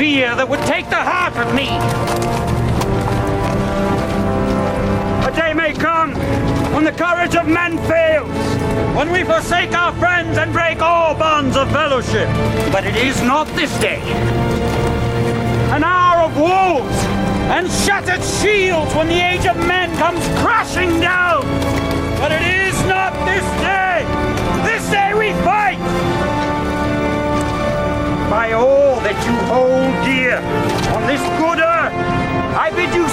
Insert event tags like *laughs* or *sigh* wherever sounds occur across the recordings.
Fear that would take the heart of me. A day may come when the courage of men fails, when we forsake our friends and break all bonds of fellowship. But it is not this day. An hour of wolves and shattered shields when the age of men comes crashing down. But it is that dear. On this good earth, I bid you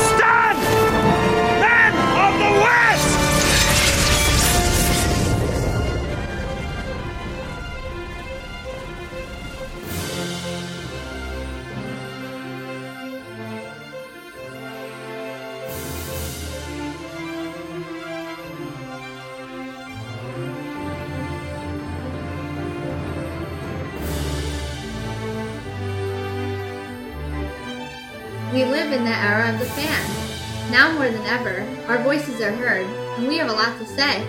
more than ever, our voices are heard, and we have a lot to say.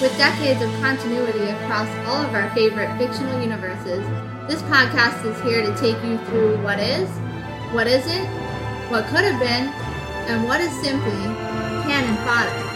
With decades of continuity across all of our favorite fictional universes, this podcast is here to take you through what is, what isn't, what could have been, and what is simply canon fodder.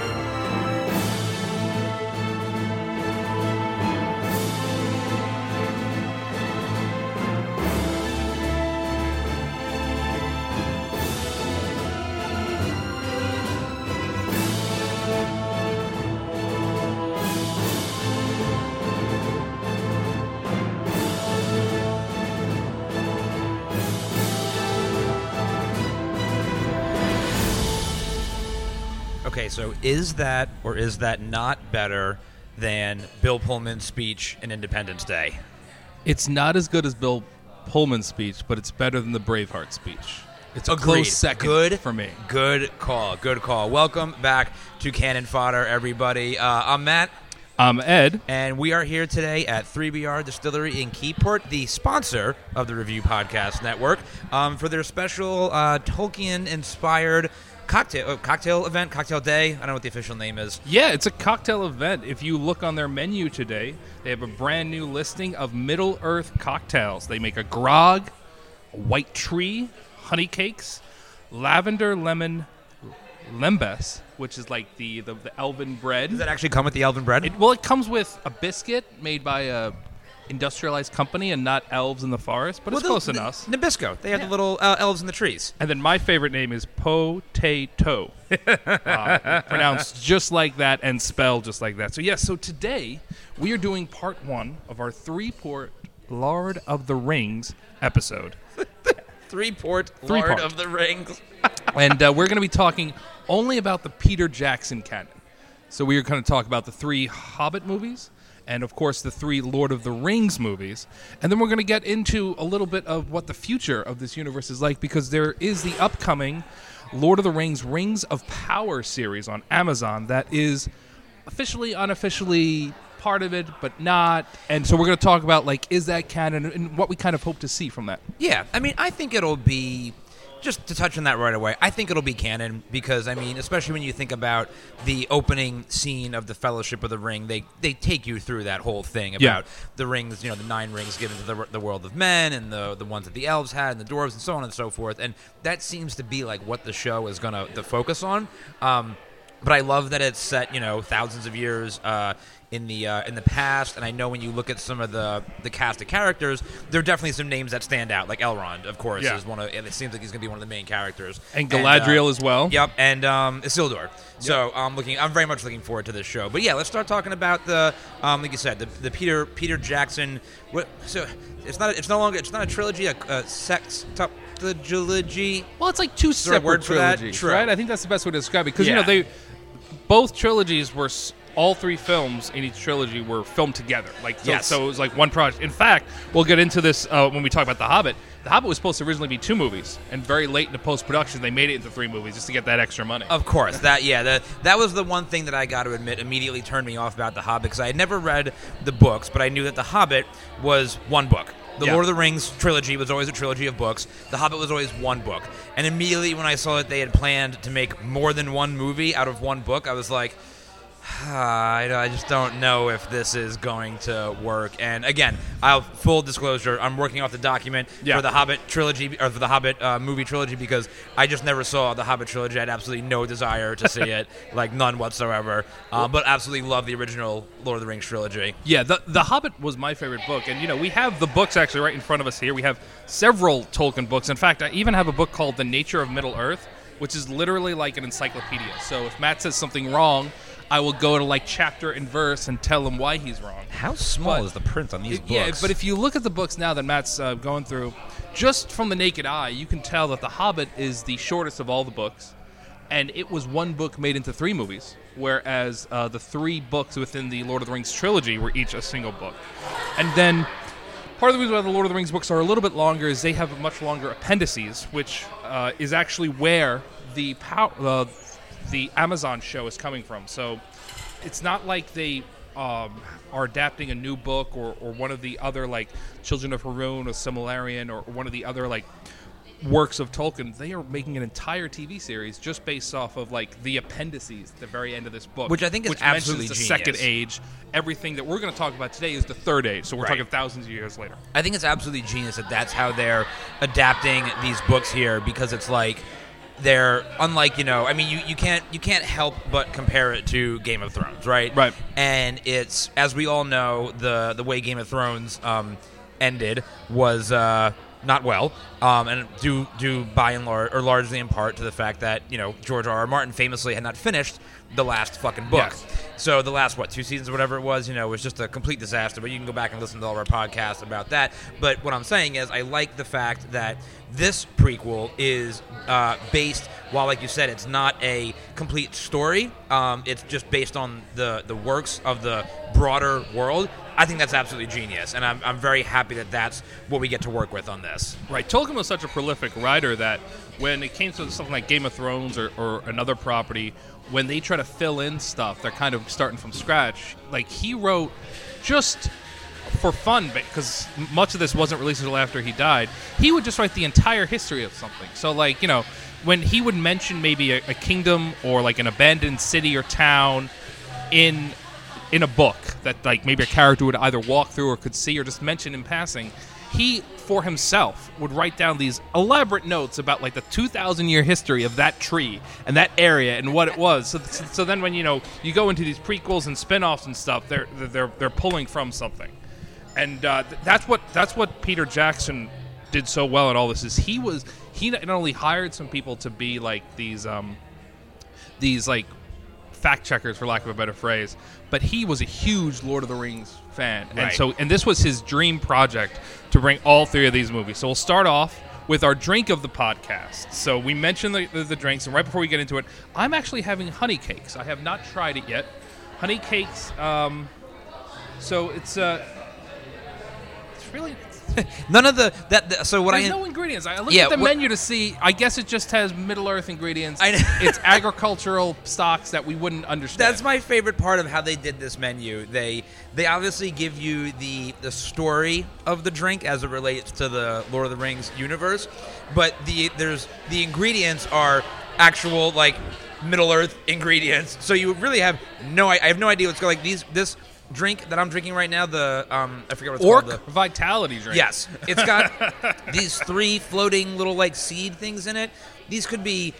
So is that or is that not better than Bill Pullman's speech in Independence Day? It's not as good as Bill Pullman's speech, but it's better than the Braveheart speech. It's a Agreed. close second Good for me. Good call. Good call. Welcome back to Canon Fodder, everybody. Uh, I'm Matt, I'm Ed. and we are here today at 3BR Distillery in Keyport, the sponsor of the Review Podcast Network, um, for their special uh, Tolkien-inspired cocktail uh, cocktail event, cocktail day. I don't know what the official name is. Yeah, it's a cocktail event. If you look on their menu today, they have a brand new listing of Middle Earth cocktails. They make a grog, a white tree, honey cakes, lavender lemon lembas, which is like the, the, the elven bread. Does that actually come with the Elven bread? It, well, it comes with a biscuit made by a industrialized company and not elves in the forest, but Well, it's the- close the- enough. Nabisco. They have Yeah. the little uh, elves in the trees. And then my favorite name is Potato. *laughs* uh, pronounced just like that and spelled just like that. So, yes, so today we are doing part one of our three port Lord of the Rings episode. *laughs* Three port Three Lord port. of the Rings. *laughs* and uh, we're going to be talking only about the Peter Jackson canon. So we are going to talk about the three Hobbit movies, and of course the three Lord of the Rings movies, and then we're going to get into a little bit of what the future of this universe is like because there is the upcoming Lord of the Rings Rings of Power series on Amazon that is officially, unofficially part of it, but not. And so we're going to talk about like is that canon and what we kind of hope to see from that. Yeah, I mean, I think it'll be just to touch on that right away. I think it'll be canon because I mean, especially when you think about the opening scene of the Fellowship of the Ring, they they take you through that whole thing Yeah. about the rings, you know, the nine rings given to the, the world of men and the the ones that the elves had and the dwarves and so on and so forth. And that seems to be like what the show is going to focus on. Um, but I love that it's set, you know, thousands of years uh, in the uh, in the past. And I know when you look at some of the the cast of characters, there are definitely some names that stand out. Like Elrond, of course, Yeah. is one of. And it seems like he's going to be one of the main characters. And Galadriel uh, as well. Yep, and um, Isildur. So I'm looking. I'm very much looking forward to this show. But yeah, let's start talking about the, um, like you said, the, the Peter Peter Jackson. What, so it's not. It's no longer. It's not a trilogy. A, a sex trilogy. Well, it's like two separate word for that? trilogies, True. right? I think that's the best way to describe it because you Yeah. know they both trilogies were s- all three films in each trilogy were filmed together. Like so, Yes. so it was like one project. In fact, we'll get into this uh, when we talk about The Hobbit. The Hobbit was supposed to originally be two movies, and very late in the post production, they made it into three movies just to get that extra money. Of course, that yeah, that that was the one thing that I got to admit immediately turned me off about the Hobbit because I had never read the books, but I knew that the Hobbit was one book. The Yeah. Lord of the Rings trilogy was always a trilogy of books. The Hobbit was always one book. And immediately when I saw that they had planned to make more than one movie out of one book, I was like, I, I just don't know if this is going to work. And again, I'll full disclosure. I'm working off the document Yeah. for the Hobbit trilogy or for the Hobbit uh, movie trilogy because I just never saw the Hobbit trilogy. I had absolutely no desire to see it, *laughs* like none whatsoever. Uh, but absolutely love the original Lord of the Rings trilogy. Yeah, the The Hobbit was my favorite book, and you know we have the books actually right in front of us here. We have several Tolkien books. In fact, I even have a book called The Nature of Middle Earth, which is literally like an encyclopedia. So if Matt says something wrong, I will go to like chapter and verse and tell him why he's wrong. How small But- is the print on these books? Yeah, but if you look at the books now that Matt's uh, going through, just from the naked eye, you can tell that The Hobbit is the shortest of all the books, and it was one book made into three movies, whereas uh, the three books within the Lord of the Rings trilogy were each a single book. And then part of the reason why the Lord of the Rings books are a little bit longer is they have much longer appendices, which uh, is actually where the pow- uh, the Amazon show is coming from. So it's not like they um, are adapting a new book or, or one of the other like Children of Húrin or Silmarillion or one of the other like works of Tolkien. They are making an entire TV series just based off of like the appendices at the very end of this book, Which I think is which mentions absolutely the genius. second age. Everything that we're going to talk about today is the third age, so we're Right. talking thousands of years later. I think it's absolutely genius that that's how they're adapting these books here because it's like they're unlike you know I mean you, you can't you can't help but compare it to Game of Thrones right Right. and it's as we all know the the way Game of Thrones um, ended was uh, not well um, and due due by and large or largely in part to the fact that you know George R. R. Martin famously had not finished the last fucking book Yes. so the last what two seasons or whatever it was, you know, was just a complete disaster. But you can go back and listen to all of our podcasts about that. But what I'm saying is, I like the fact that this prequel is uh, based. While, like you said, it's not a complete story. Um, it's just based on the the works of the broader world. I think that's absolutely genius, and I'm, I'm very happy that that's what we get to work with on this. Right. Tolkien was such a prolific writer that when it came to something like Game of Thrones or, or another property, when they try to fill in stuff, they're kind of starting from scratch. Like he wrote just for fun, because much of this wasn't released until after he died. He would just write the entire history of something. So, like you know, when he would mention maybe a, a kingdom or like an abandoned city or town in in a book that like maybe a character would either walk through or could see or just mention in passing he for himself would write down these elaborate notes about like the 2000 year history of that tree and that area and what it was. So, so then when you know you go into these prequels and spin-offs and stuff they're they're they're pulling from something. And uh, that's what that's what Peter Jackson did so well at all this is he was he not only hired some people to be like these um these like fact checkers for lack of a better phrase but he was a huge lord of the rings fan. And so and this was his dream project to bring all three of these movies. So we'll start off with our drink of the podcast. So we mentioned the, the, the drinks and right before we get into it i'm actually having honey cakes. I have not tried it yet. Honey cakes um, so it's uh it's really *laughs* None of the that. The, so what there's I no ingredients. I looked Yeah, at the what- menu to see. I guess it just has Middle Earth ingredients. I know. it's agricultural stocks that we wouldn't understand. That's my favorite part of how they did this menu. They they obviously give you the the story of the drink as it relates to the Lord of the Rings universe, but the there's the ingredients are actual like Middle Earth ingredients. So you really have no I I have no idea what's going like these this drink that I'm drinking right now the um I forget what it's Orc called the Vitality drink. Yes, it's got *laughs* these three floating little like seed things in it. These could be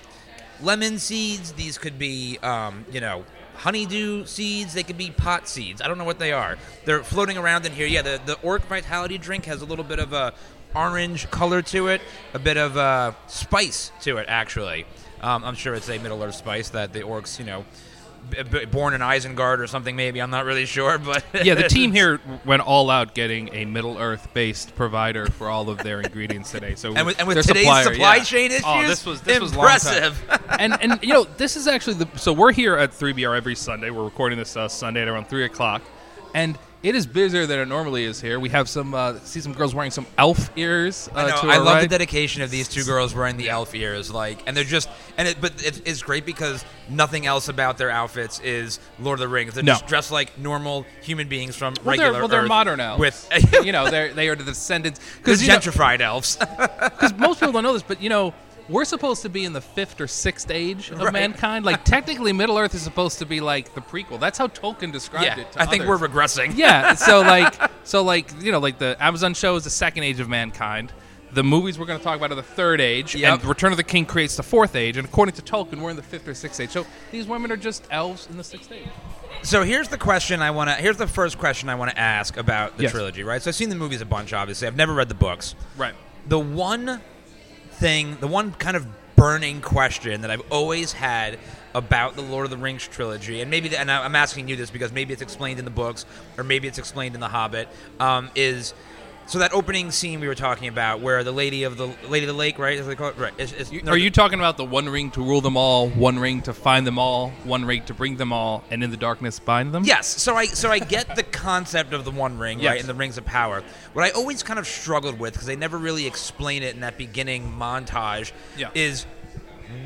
lemon seeds. These could be, um, you know, honeydew seeds. They could be pot seeds. I don't know what they are. They're floating around in here. Yeah, the the Orc Vitality drink has a little bit of a orange color to it, a bit of uh, spice to it. Actually, um, I'm sure it's a Middle Earth spice that the orcs, you know. Born in Isengard or something, maybe I'm not really sure, but *laughs* Yeah, the team *laughs* here went all out getting a Middle Earth based provider for all of their ingredients today. So *laughs* And with, and with today's supplier, supply yeah. chain issues, oh, this was this was long impressive. and and you know this is actually the so we're here at 3BR every Sunday. We're recording this uh, Sunday at around three o'clock, and it is busier than it normally is here. We have some uh, see some girls wearing some elf ears. Uh, I know. I love right. the dedication of these two girls wearing the elf ears, like, and they're just, and it, but it, it's great because nothing else about their outfits is Lord of the Rings. They're No. just dressed like normal human beings from Well, regular they're, well, they're Earth modern elves. with, *laughs* *laughs* you know, they're they are the descendants because gentrified elves. *laughs* because most people don't know this, but you know, we're supposed to be in the fifth or sixth age of Right. mankind. Like technically, Middle Earth is supposed to be like the prequel. That's how Tolkien described Yeah, it. I think we're regressing. yeah. *laughs* So like, so like, you know, like the Amazon show is the second age of mankind. The movies we're going to talk about are the third age, Yep. and Return of the King creates the fourth age. And according to Tolkien, we're in the fifth or sixth age. So these women are just elves in the sixth age. So here's the question I want to. Here's the first question I want to ask about the Yes. trilogy. Right. So I've seen the movies a bunch. Obviously, I've never read the books. Right. The one thing, the one kind of burning question that I've always had about the Lord of the Rings trilogy, and maybe, and I'm asking you this because maybe it's explained in the books, or maybe it's explained in The Hobbit, um, is so that opening scene we were talking about, where the lady of the Lady of the Lake, right? Is they call it right? Is, is, no, Are you talking about the one ring to rule them all, one ring to find them all, one ring to bring them all, and in the darkness bind them? Yes, so I so I get the concept of the One Ring, Yes. right, and the Rings of Power. What I always kind of struggled with because they never really explain it in that beginning montage Yeah. is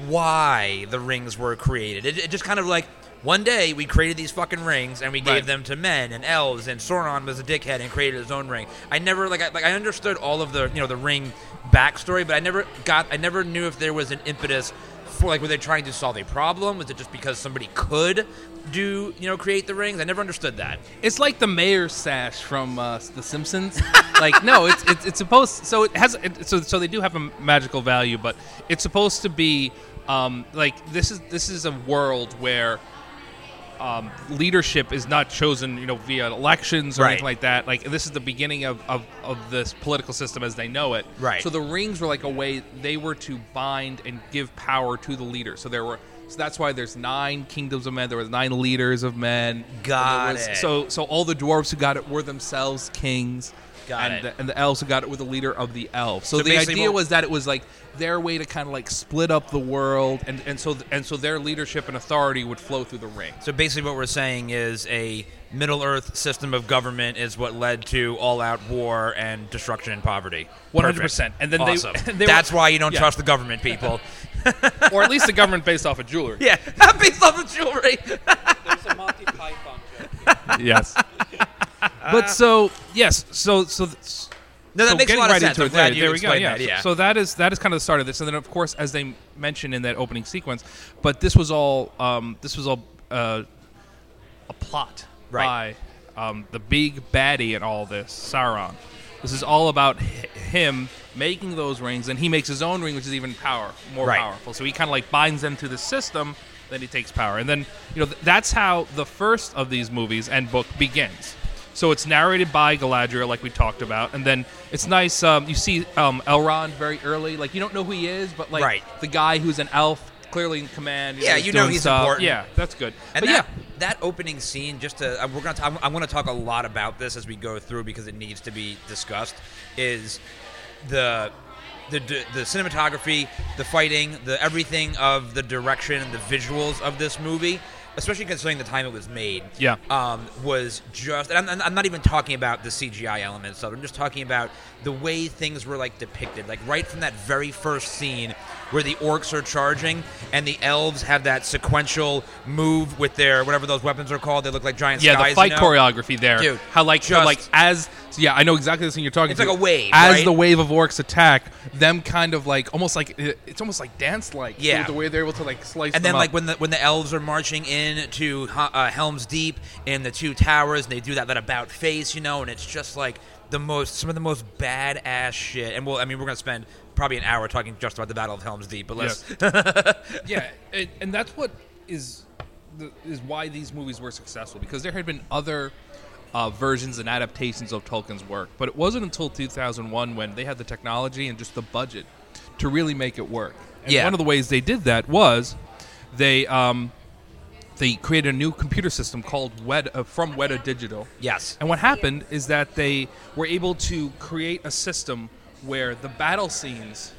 why the rings were created. It, it just kind of like one day we created these fucking rings and we gave Right. them to men and elves and Sauron was a dickhead and created his own ring. I never like I, like I understood all of the you know the ring backstory, but I never got I never knew if there was an impetus for like were they trying to solve a problem? Was it just because somebody could do you know create the rings? I never understood that. It's like the mayor's sash from uh, The Simpsons. *laughs* like no, it's, it's it's supposed so it has it, so so they do have a magical value, but it's supposed to be um, like this is this is a world where um, leadership is not chosen, you know, via elections or Right. anything like that. Like this is the beginning of, of, of this political system as they know it. Right. So the rings were like a way they were to bind and give power to the leader. So there were. So that's why there's nine kingdoms of men. There was nine leaders of men. Got was- it. So so all the dwarves who got it were themselves kings. Got and it. The, and the elves who got it were the leader of the elves. So, So the idea what- was that it was like their way to kind of like split up the world, and, and so and so their leadership and authority would flow through the ring. So basically, what we're saying is a Middle Earth system of government is what led to all-out war and destruction and poverty. 100%. And then they- awesome. *laughs* they were- That's why you don't yeah. trust the government, people. *laughs* or at least the government based off of jewelry. yeah, *laughs* based off of jewelry. There's a Monty Python joke. Yes. But so yes, so so. No, that so makes a lot of sense. into I'm it, glad there, you there we go. Yeah. that, yeah. So that is that is kind of the start of this, and then of course, as they mentioned in that opening sequence, but this was all um, this was all uh, a plot Right. by um, the big baddie in all this, Sauron. This is all about h- him making those rings, and he makes his own ring, which is even power more Right. powerful. So he kind of like binds them to the system, then he takes power, and then you know th- that's how the first of these movies and book begins. So it's narrated by Galadriel, like we talked about, and then it's nice. Um, you see um, Elrond very early, like you don't know who he is, but like Right. the guy who's an elf, clearly in command. Yeah, you know he's stuff. important. Yeah, that's good. And but that, yeah, that opening scene, just to uh, we're gonna, t- I'm, I'm going to talk a lot about this as we go through because it needs to be discussed. Is the the the cinematography, the fighting, the everything of the direction and the visuals of this movie, especially considering the time it was made. Yeah. um, was just, and I'm, I'm not even talking about the CGI elements of it. I'm just talking about the way things were like depicted, like right from that very first scene where the orcs are charging and the elves have that sequential move with their whatever those weapons are called. They look like giant yeah, skies. the fight you know? choreography there, Dude, how like how, like just- as yeah, I know exactly the thing you're talking. It's to. like a wave, As right? the wave of orcs attack, them kind of like almost like it's almost like dance like. Yeah. the way they're able to like slice. And then, like when the when the elves are marching in to uh, Helm's Deep in the two towers, and they do that that about face, you know, and it's just like the most some of the most badass shit. And well, I mean, we're gonna spend probably an hour talking just about the Battle of Helm's Deep, but let's. *laughs* yeah, and, and that's what is the, is why these movies were successful because there had been other uh, versions and adaptations of Tolkien's work, but it wasn't until 2001 when they had the technology and just the budget to really make it work. And Yeah. one of the ways they did that was they um, they created a new computer system called Weta, uh, from Weta Digital. Yes. And what happened is that they were able to create a system where the battle scenes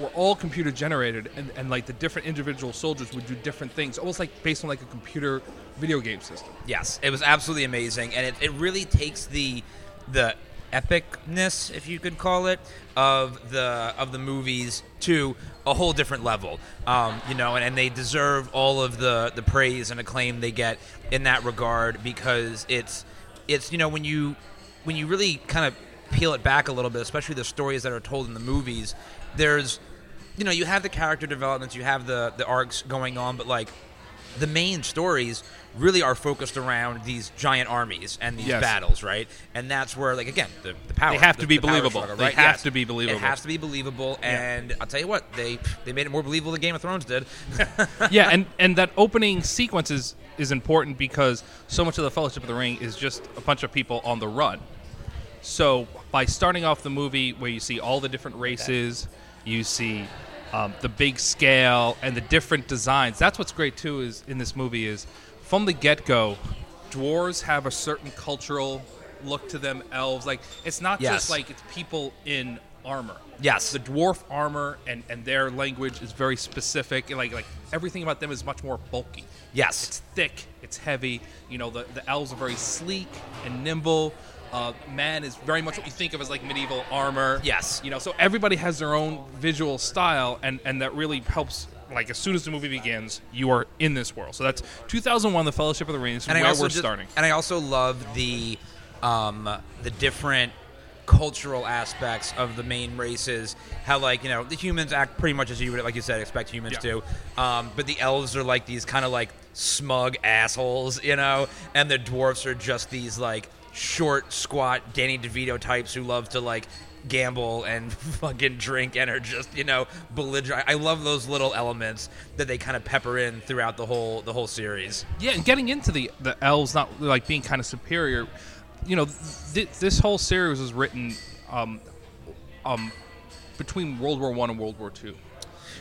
were all computer generated and, and like the different individual soldiers would do different things, almost like based on like a computer video game system. Yes, it was absolutely amazing, and it, it really takes the the epicness, if you could call it, of the of the movies to a whole different level. Um, you know, and, and they deserve all of the the praise and acclaim they get in that regard because it's it's you know when you when you really kind of peel it back a little bit, especially the stories that are told in the movies, there's you know, you have the character developments, you have the the arcs going on, but like the main stories really are focused around these giant armies and these Yes. battles, right? And that's where, like, again, the, the power. They have to be the believable. struggle, They right? have Yes. to be believable. It has to be believable, and I'll tell you what, they they made it more believable than Game of Thrones did. *laughs* yeah, and and that opening sequence is is important because so much of the Fellowship of the Ring is just a bunch of people on the run. So by starting off the movie where you see all the different races, you see um, the big scale and the different designs. That's what's great too. Is in this movie is from the get go, dwarves have a certain cultural look to them. Elves like it's not Yes. just like it's people in armor. Yes. the dwarf armor and, and their language is very specific. Like like everything about them is much more bulky. yes, It's thick. It's heavy. You know, the, the elves are very sleek and nimble. Uh, man is very much what you think of as like medieval armor. Yes. You know, so everybody has their own visual style, and, and that really helps. Like as soon as the movie begins, you are in this world. So that's 2001, The Fellowship of the Rings, and where we're just- starting. And I also love the um, the different cultural aspects of the main races. How like you know the humans act pretty much as you would like you said expect humans Yeah. to, um, but the elves are like these kind of like smug assholes, you know, and the dwarfs are just these like short, squat Danny DeVito types who love to like gamble and *laughs* fucking drink and are just you know belligerent. I love those little elements that they kind of pepper in throughout the whole the whole series. Yeah, and getting into the the elves not like being kind of superior. You know, th- this whole series was written um, um, between World War One and World War Two.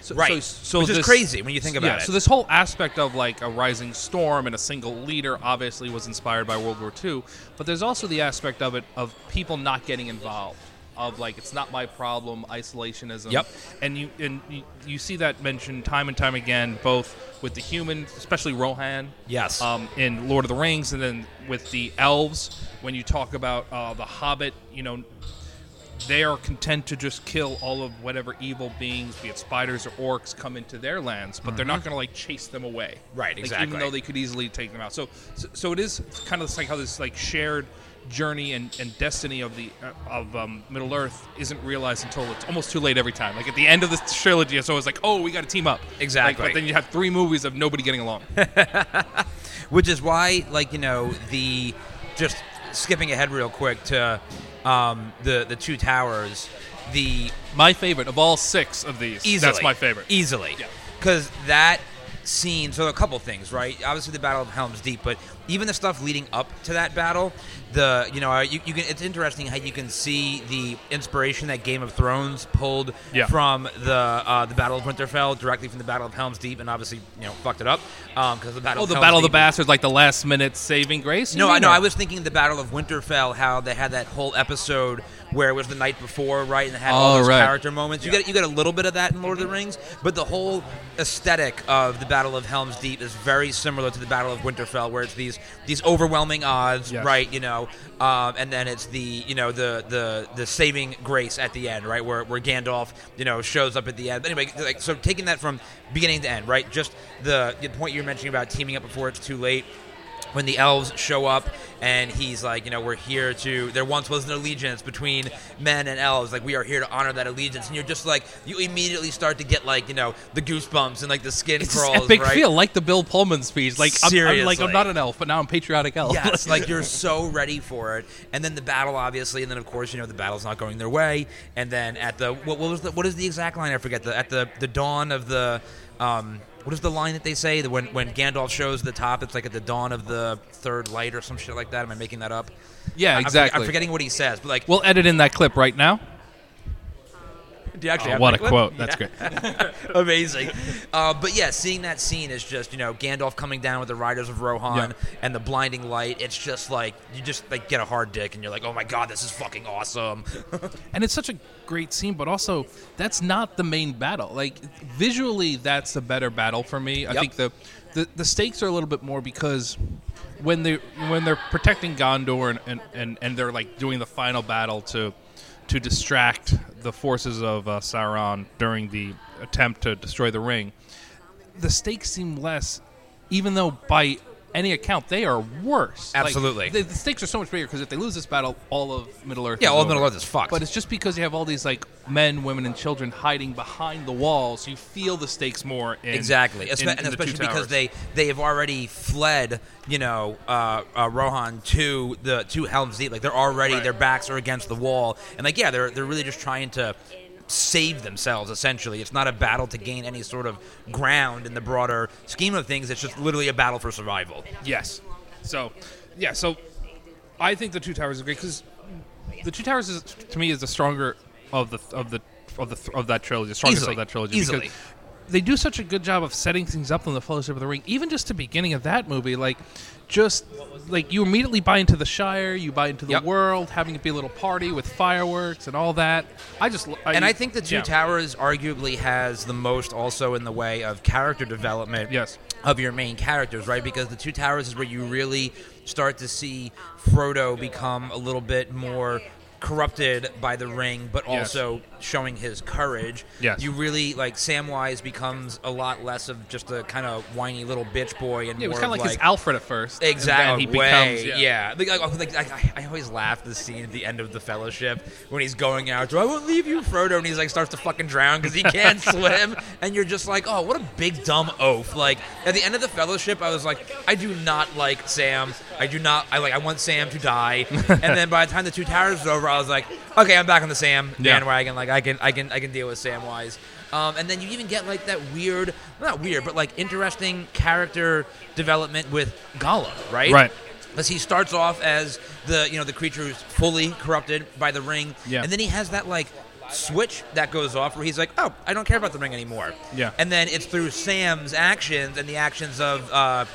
So, Right. So, so Which is crazy when you think about yeah, it. So this whole aspect of like a rising storm and a single leader obviously was inspired by World War II, but there's also the aspect of it of people not getting involved. Of like it's not my problem, isolationism. Yep. And you and you, you see that mentioned time and time again, both with the human, especially Rohan. Yes. Um, in Lord of the Rings, and then with the elves, when you talk about uh, the Hobbit, you know, they are content to just kill all of whatever evil beings, be it spiders or orcs, come into their lands, but they're not going to like chase them away. Mm-hmm. Right, Like, exactly. even though they could easily take them out. So, so, so it is kind of like how this like shared journey and, and destiny of the uh, of um, Middle Earth isn't realized until it's almost too late every time. Like at the end of this trilogy, it's always like, oh, we got to team up. Exactly. Like, but then you have three movies of nobody getting along. *laughs* which is why like you know the just skipping ahead real quick to um, the the two towers the my favorite of all six of these. easily That's my favorite. easily Yeah. because that scene so a couple things right obviously the battle of helm's deep but even the stuff leading up to that battle the you know you, you can it's interesting how you can see the inspiration that game of thrones pulled Yeah. from the uh, the battle of winterfell directly from the battle of helm's deep and obviously you know fucked it up because the battle Oh, of the Helm's Battle of the Bastards, like the last minute saving grace. no, I know. I was thinking the Battle of Winterfell, how they had that whole episode where it was the night before, right, and had all Oh, those right. character moments. You get you get a little bit of that in Lord of the Rings, but the whole aesthetic of the Battle of Helm's Deep is very similar to the Battle of Winterfell, where it's these these overwhelming odds, Yes. right? You know, um, and then it's the you know the the the saving grace at the end, right, where where Gandalf you know shows up at the end. But anyway, like so, taking that from beginning to end, right? Just the the point you're mentioning about teaming up before it's too late when the elves show up and he's like, you know, we're here to. There once was an allegiance between men and elves. Like we are here to honor that allegiance, and you're just like, you immediately start to get like, you know, the goosebumps and like the skin It's crawls, epic right? feel, like the Bill Pullman speech. Like I'm, I'm like I'm not an elf, but now I'm patriotic elf. Yes, *laughs* like you're so ready for it, and then the battle, obviously, and then of course, you know, the battle's not going their way, and then at the what, what was the what is the exact line? I forget. The at the the dawn of the. Um, what is the line that they say? That when when Gandalf shows the top, it's like at the dawn of the third light or some shit like that. Am I making that up? Yeah, I'm forget- exactly. I'm forgetting what he says, but like, We'll edit in that clip right now. Do you actually Oh, have what a clip? quote! That's Yeah. great. *laughs* amazing. Uh, but yeah, seeing that scene is just you know Gandalf coming down with the Riders of Rohan Yeah. and the blinding light. It's just like you just like get a hard dick and you're like, oh my god, this is fucking awesome. *laughs* And it's such a great scene, but also that's not the main battle. Like visually, that's the better battle for me. I Yep. think the, the the stakes are a little bit more because when they when they're protecting Gondor and, and, and, and they're like doing the final battle to to distract the forces of uh, Sauron during the attempt to destroy the ring, the stakes seem less, even though by any account, they are worse. Like, Absolutely. the, the stakes are so much bigger because if they lose this battle, all of Middle Earth. Yeah, all of over. Middle Earth is fucked. But it's just because you have all these like men, women, and children hiding behind the walls. You feel the stakes more. In, Exactly, in- in and the especially because they they have already fled, you know, uh, uh, Rohan to the to Helm's Deep. Like they're already Right. their backs are against the wall, and like yeah, they're they're really just trying to save themselves. Essentially, it's not a battle to gain any sort of ground in the broader scheme of things. It's just literally a battle for survival. Yes. So, yeah. So, I think the Two Towers is great because the Two Towers is to me is the stronger of the of the of the of that trilogy, the strongest Easily. of that trilogy. Easily. Because they do such a good job of setting things up in the Fellowship of the Ring. Even just the beginning of that movie, like just like you immediately buy into the Shire, you buy into the Yep. world, having it be a little party with fireworks and all that. I just I, and I think the Two yeah. Towers arguably has the most also in the way of character development. Yes. Of your main characters, right? Because the Two Towers is where you really start to see Frodo become a little bit more corrupted by the ring, but Yes. also showing his courage. Yes. You really like Samwise becomes a lot less of just a kind of whiny little bitch boy and Yeah, it was kind of of like, his Alfred at first. Exactly. he way, becomes yeah. Like, like, like, I, I always laugh at the scene at the end of the Fellowship when he's going out to "I won't leave you, Frodo," and he's like starts to fucking drown because he can't *laughs* swim, and you're just like, oh, what a big dumb oaf. Like at the end of the Fellowship, I was like, I do not like Sam. I do not. I like. I want Sam to die. *laughs* and then by the time the Two Towers was over, I was like, okay, I'm back on the Sam Yeah. bandwagon. Like I can, I can, I can deal with Samwise. Um, and then you even get like that weird, not weird, but like interesting character development with Gollum, right? Right. Because he starts off as the you know the creature who's fully corrupted by the ring, Yeah. and then he has that like switch that goes off where he's like, oh, I don't care about the ring anymore. Yeah. And then it's through Sam's actions and the actions of. Uh,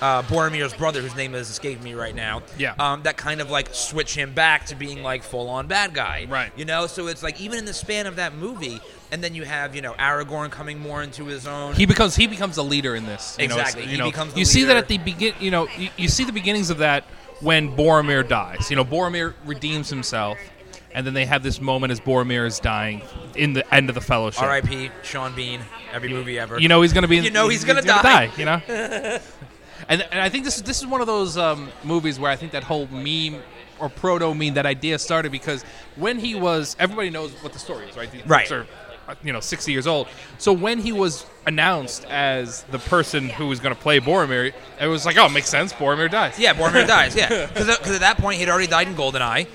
uh, Boromir's brother, whose name has escaped me right now, Yeah. um, that kind of like switch him back to being like full on bad guy, Right. You know, so it's like even in the span of that movie, and then you have you know Aragorn coming more into his own. He becomes he becomes a leader in this. You know, Exactly. you He know, becomes the you see that at the begin. You know, you, you see the beginnings of that when Boromir dies. You know, Boromir redeems himself, and then they have this moment as Boromir is dying in the end of the Fellowship. R.I.P. Sean Bean. Every movie ever. You know he's going to be. You know he's gonna die. You know. *laughs* and and I think this is this is one of those um, movies where I think that whole meme or proto meme that idea started because when he was everybody knows what the story is right. These Right. are, uh, you know, 60 years old. So when he was announced as the person who was going to play Boromir, it was like, oh, it makes sense. Boromir dies. Yeah, Boromir dies. Yeah, *laughs* because at that point he'd already died in Goldeneye.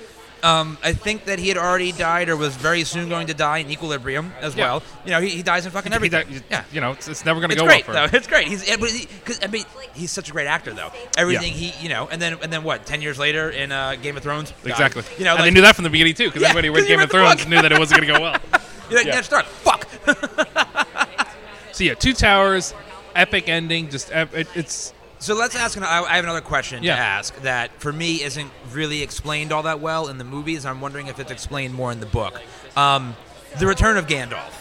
Um, I think that he had already died or was very soon going to die in Equilibrium as Yeah. well. You know, he, he dies in fucking He everything. died- yeah. You know, it's, it's never going to go great well for him. though. It's great. He's yeah, he, cause, I mean, he's such a great actor though. Everything he, you know, and then and then what? Ten years later in uh, Game of Thrones, died. Exactly. You know, and like, they knew that from the beginning too, because Yeah, everybody who 'cause read Game of Thrones book. knew that it wasn't going to go well. *laughs* you're like, yeah. yeah. start. Fuck. *laughs* So yeah, Two Towers, epic ending. Just ep- it, it's So let's ask. I I have another question Yeah. to ask that for me isn't really explained all that well in the movies. I'm wondering if it's explained more in the book. Um, the Return of Gandalf.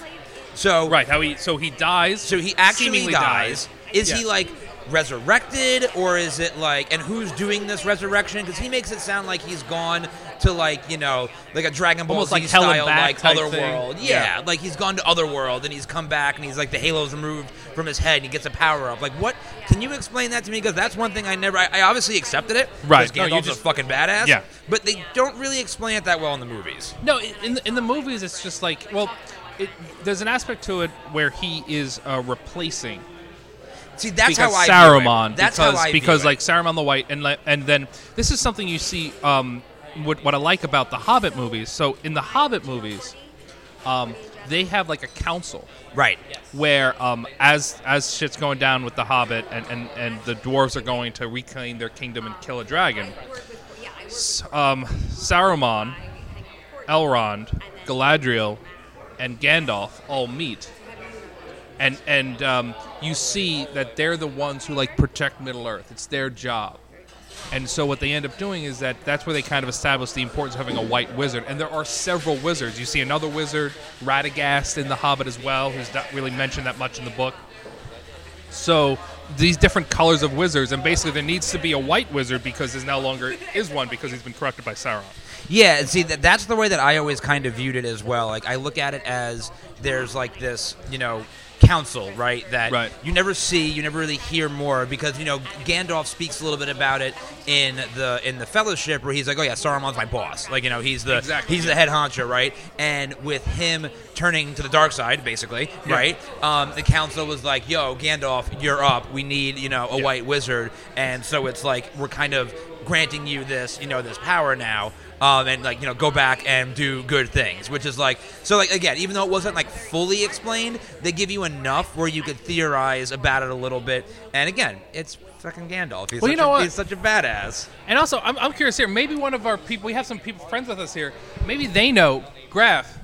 So right. How he so he dies. So he actually seemingly dies. Is he like resurrected, or is it like? And who's doing this resurrection? Because he makes it sound like he's gone to like you know like a Dragon Ball Almost Z like Hell and style Back like type Otherworld. thing. Yeah, Yeah. like he's gone to other world and he's come back and he's like the halo's removed from his head and he gets a power up. Like what? Can you explain that to me? Because that's one thing I never. I, I obviously accepted it. Right. Because No, you Gandalf's just- a fucking badass. Yeah. But they don't really explain it that well in the movies. No, in the, in the movies, it's just like well, it, there's an aspect to it where he is uh, replacing See, that's because how I view Saruman it. That's because how I view because like Saruman the White and and then this is something you see um, what what I like about the Hobbit movies. So in the Hobbit movies, um, they have like a council right. where um, as as shit's going down with the Hobbit and, and, and the dwarves are going to reclaim their kingdom and kill a dragon. Um, Saruman, Elrond, Galadriel, and Gandalf all meet, and and um, you see that they're the ones who like protect Middle Earth. It's their job. And so what they end up doing is that that's where they kind of establish the importance of having a white wizard. And there are several wizards. You see another wizard, Radagast, in The Hobbit as well, who's not really mentioned that much in the book. So these different colors of wizards, and basically there needs to be a white wizard because there's no longer is one because he's been corrupted by Sauron. Yeah, and see that that's the way that I always kind of viewed it as well. Like I look at it as there's like this, you know, council, right? That Right. you never see, you never really hear more because you know Gandalf speaks a little bit about it in the in the Fellowship, where he's like, "Oh yeah, Saruman's my boss." Like you know, he's the Exactly, he's the head honcho, right? And with him turning to the dark side, basically, right? Um, the council was like, "Yo, Gandalf, you're up. We need you know a Yeah. white wizard," and so it's like we're kind of granting you this you know this power now. Um, and like you know, go back and do good things, which is like so. Like again, even though it wasn't like fully explained, they give you enough where you could theorize about it a little bit. And again, it's fucking Gandalf. He's Well, such you know a, what? He's such a badass. And also, I'm, I'm curious here. Maybe one of our people, we have some people friends with us here. Maybe they know. Graf,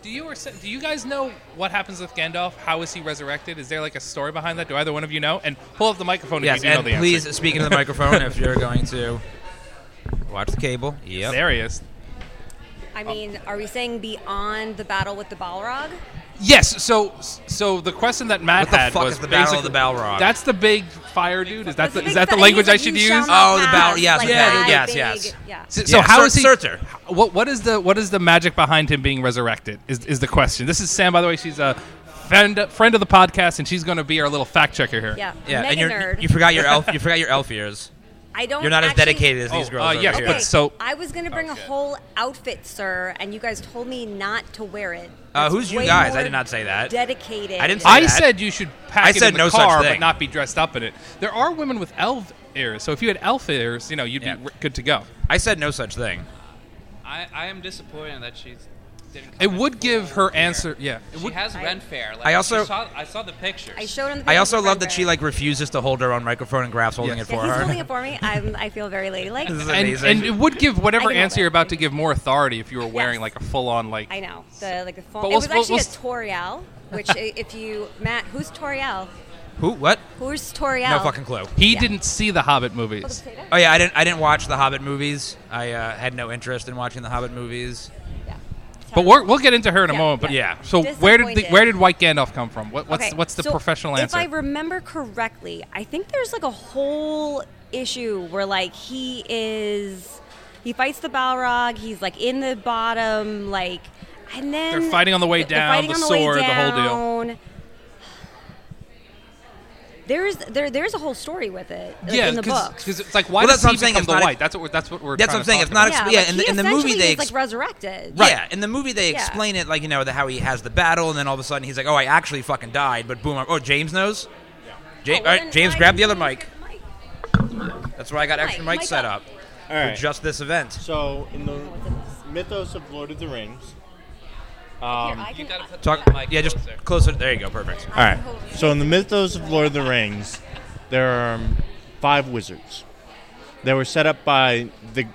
do you or do you guys know what happens with Gandalf? How is he resurrected? Is there like a story behind that? Do either one of you know? And pull up the microphone Yes, if you do know and the please answer. speak into the microphone if you're going to *laughs* watch the cable. Yep. There he is. I mean, are we saying beyond the battle with the Balrog? Yes. So, so the question that Matt What the had fuck was is the Battle of basically- the Balrog? That's the big fire dude. Is that That's the, the is that the language he's I should use? shall not Oh, the pass," Bal- yes, like yeah, that yes, big- yes. Yeah. So, so Yeah, how Sur- is he? Surtur. What what is the what is the magic behind him being resurrected? Is is the question? This is Sam, by the way. She's a friend friend of the podcast, and she's going to be our little fact checker here. Yeah. Yeah, Mega and you're, nerd. you forgot your elf. You forgot your elf ears. I don't. You're not as actually- dedicated as these Oh, girls. uh, over yes, here. but so- I was gonna bring a whole outfit, sir, and you guys told me not to wear it. Uh, That's who's you way guys? I more did not say that. Dedicated. I didn't say I that. said you should pack I it said in the no such car, thing. but not be dressed up in it. There are women with elf ears, so if you had elf ears, you know, you'd Yeah. be r- good to go. I said no such thing. I, I am disappointed that she didn't. Come It would give her hair. answer. Yeah, it She would. has I- Ren fair. Like, I also- she saw, I saw the pictures. I showed him. The I also love that she like refuses to hold her own microphone and Graf's holding Yeah. it for Yeah, he's her. holding it for me. I'm, I feel very ladylike. This is and, amazing. and it would give whatever can hold answer you're about to give more authority if you were wearing Yes. like a full on like. I know the like the phone. But it we'll- was we'll- actually we'll- a Tauriel, which i- if you Matt, who's Tauriel? Who? What? Who's Tauriel? No fucking clue. He Yeah. didn't see the Hobbit Oh, the movies. Oh yeah, I didn't. I didn't watch the Hobbit movies. I uh, had no interest in watching the Hobbit movies. But we're, we'll get into her in a Yeah, moment. But yeah. So where did the, where did White Gandalf come from? What, what's Okay, what's the so professional answer? If I remember correctly, I think there's like a whole issue where like he is he fights the Balrog, he's like in the bottom, like and then They're fighting on the way down, the the sword, the whole deal. Down. There's there there's a whole story with it like, yeah, in the books. because it's like why Well, does that's what he I'm saying, become it's the not white? ex- That's what we're, that's what we're. That's what I'm saying, it's not about. yeah, yeah, like in the- in the movie they is, like ex- resurrected. Right. Right. Yeah, in the movie they Yeah. explain it like you know the, how he has the battle, and then all of a sudden he's like, "Oh, I actually fucking died." But boom! Oh, James knows. Ja- Oh, well, right, James, why grab the other mic. the mic? That's why I got extra Mic, mic mic set up. up All for just this event. So in the mythos of Lord of the Rings. Here, Um, I You gotta put Talk. the mic Yeah, just closer. closer. There you go. Perfect. all right. So in the mythos of Lord of the Rings, there are um, five wizards. They were set up by the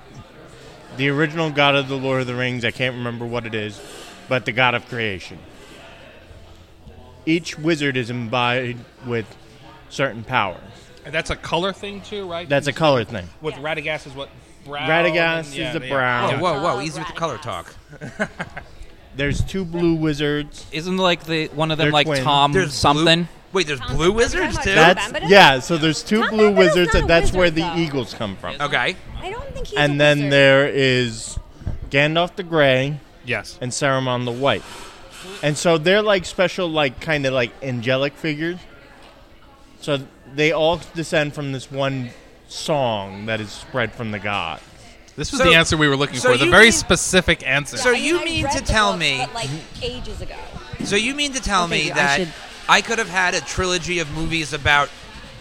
the original god of the Lord of the Rings. I can't remember what it is, but the god of creation. Each wizard is imbibed with certain powers. And that's a color thing too, right? That's a color thing. With Radagast is what brown. Radagast and- yeah, is the yeah. brown. Whoa, whoa, whoa! Oh, Easy with the color talk. *laughs* There's two blue wizards. Isn't like the one of them They're like twins. Tom There's something? Blue, wait, there's Tom blue Bombadil? wizards Tom too. That's Bombadil? yeah. So there's two Tom blue Bombadil's wizards, not a and that's where wizard, the though. eagles come from. Okay. I don't think he's a And then wizard. there is Gandalf the Grey Yes. and Saruman the White. And so they're like special, like kind of like angelic figures. So they all descend from this one song that is spread from the god. This was So- the answer we were looking so for. The very mean- specific answer. So I mean, you I mean read to the tell books, me- but, like ages ago. So you mean to tell thank me you. I that should- I could have had a trilogy of movies about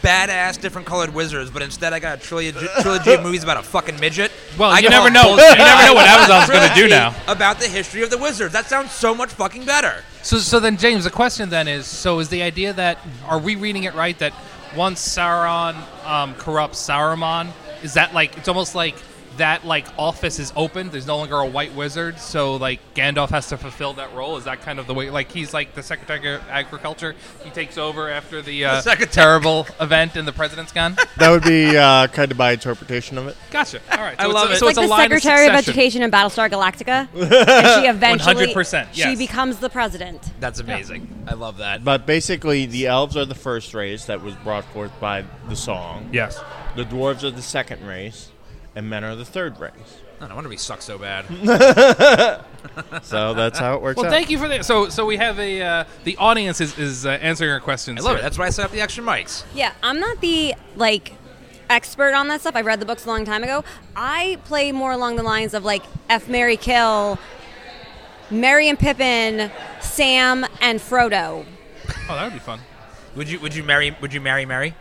badass, different colored wizards, but instead I got a trilogy, trilogy of movies about a fucking midget? Well, I you never know. whole You never know what *laughs* Amazon's gonna do now. About the history of the wizards. That sounds so much fucking better. So, so then, James, the question then is: so is the idea that are we reading it right that once Sauron um, corrupts Saruman, is that like it's almost like that like office is open? There's no longer a white wizard, so like Gandalf has to fulfill that role. Is that kind of the way? Like he's like the Secretary of Agriculture. He takes over after the, uh, The terrible event and the president's gone. *laughs* That would be uh, kind of my interpretation of it. Gotcha. All right. I So love it's, it. So like it's a the line Secretary of, succession. Education in Battlestar Galactica, *laughs* and she eventually 100%, she becomes the president. That's amazing. I love that. But basically, the elves are the first race that was brought forth by the song. Yes. The dwarves are the second race, and men are the third rings. Oh, no wonder we suck so bad. *laughs* *laughs* So that's how it works Well, out. thank you for that. So, so we have a uh, the audience is, is uh, answering our questions. I love here. it. That's why I set up the extra mics. Yeah, I'm not the like expert on that stuff. I read the books a long time ago. I play more along the lines of like F Mary Kill, Merry and Pippin, Sam and Frodo. Oh, that would be fun. Would you would you marry would you marry Merry?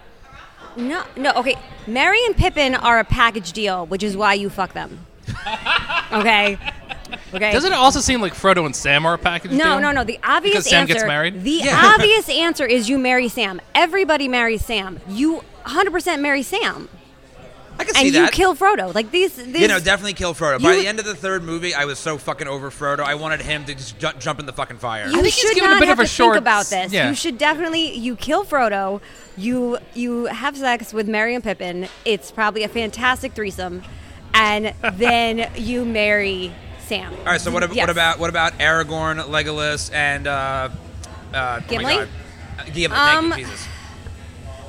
No, no, okay. Merry and Pippin are a package deal, which is why you fuck them. *laughs* okay. Okay. Doesn't it also seem like Frodo and Sam are a package No, deal? no, no. No. The obvious Because Sam answer. gets married? The Yeah. obvious answer is you marry Sam. Everybody marries Sam. You 100% marry Sam, I can see and you kill Frodo. Like these. these you know, definitely kill Frodo. By You- the end of the third movie, I was so fucking over Frodo. I wanted him to just ju- jump in the fucking fire. You think he's should given a not bit have of a to short- think about this. yeah. You should definitely you kill Frodo. You you have sex with Merry and Pippin. It's probably a fantastic threesome, and *laughs* then you marry Sam. All right. So what, ab- Yes. what about what about Aragorn, Legolas, and uh, uh, Gimli? Oh my God. Uh, Gimli. Um, thank you, Jesus.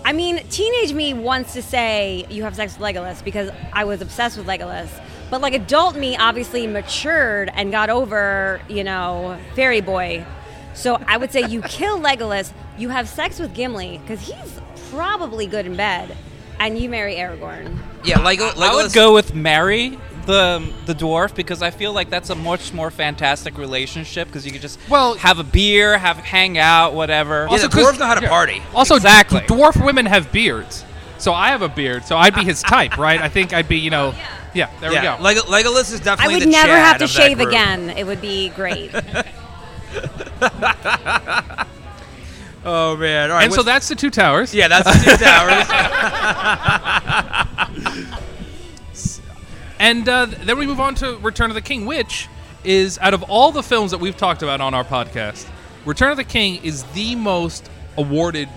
I mean, teenage me wants to say you have sex with Legolas because I was obsessed with Legolas. But like adult me obviously matured and got over, you know, Fairy Boy. So I would say you kill Legolas, you have sex with Gimli because he's probably good in bed, and you marry Aragorn. Yeah, Leg- Legolas. I would go with Mary, the um, the dwarf, because I feel like that's a much more fantastic relationship because you could just Well- have a beer, have hang out, whatever. Yeah, the Also, 'cause- dwarves know how to yeah. party. Also, Exactly. dwarf women have beards. So I have a beard, so I'd be his *laughs* type, right? I think I'd be, you know, oh, yeah. There yeah, we go. Leg- Legolas is definitely. I would the never Chad have to shave again. It would be great. *laughs* *laughs* Oh man! All right. and so that's the two towers. yeah, that's the two towers. And uh, then we move on to Return of the King, which is out of all the films that we've talked about on our podcast, Return of the King is the most awarded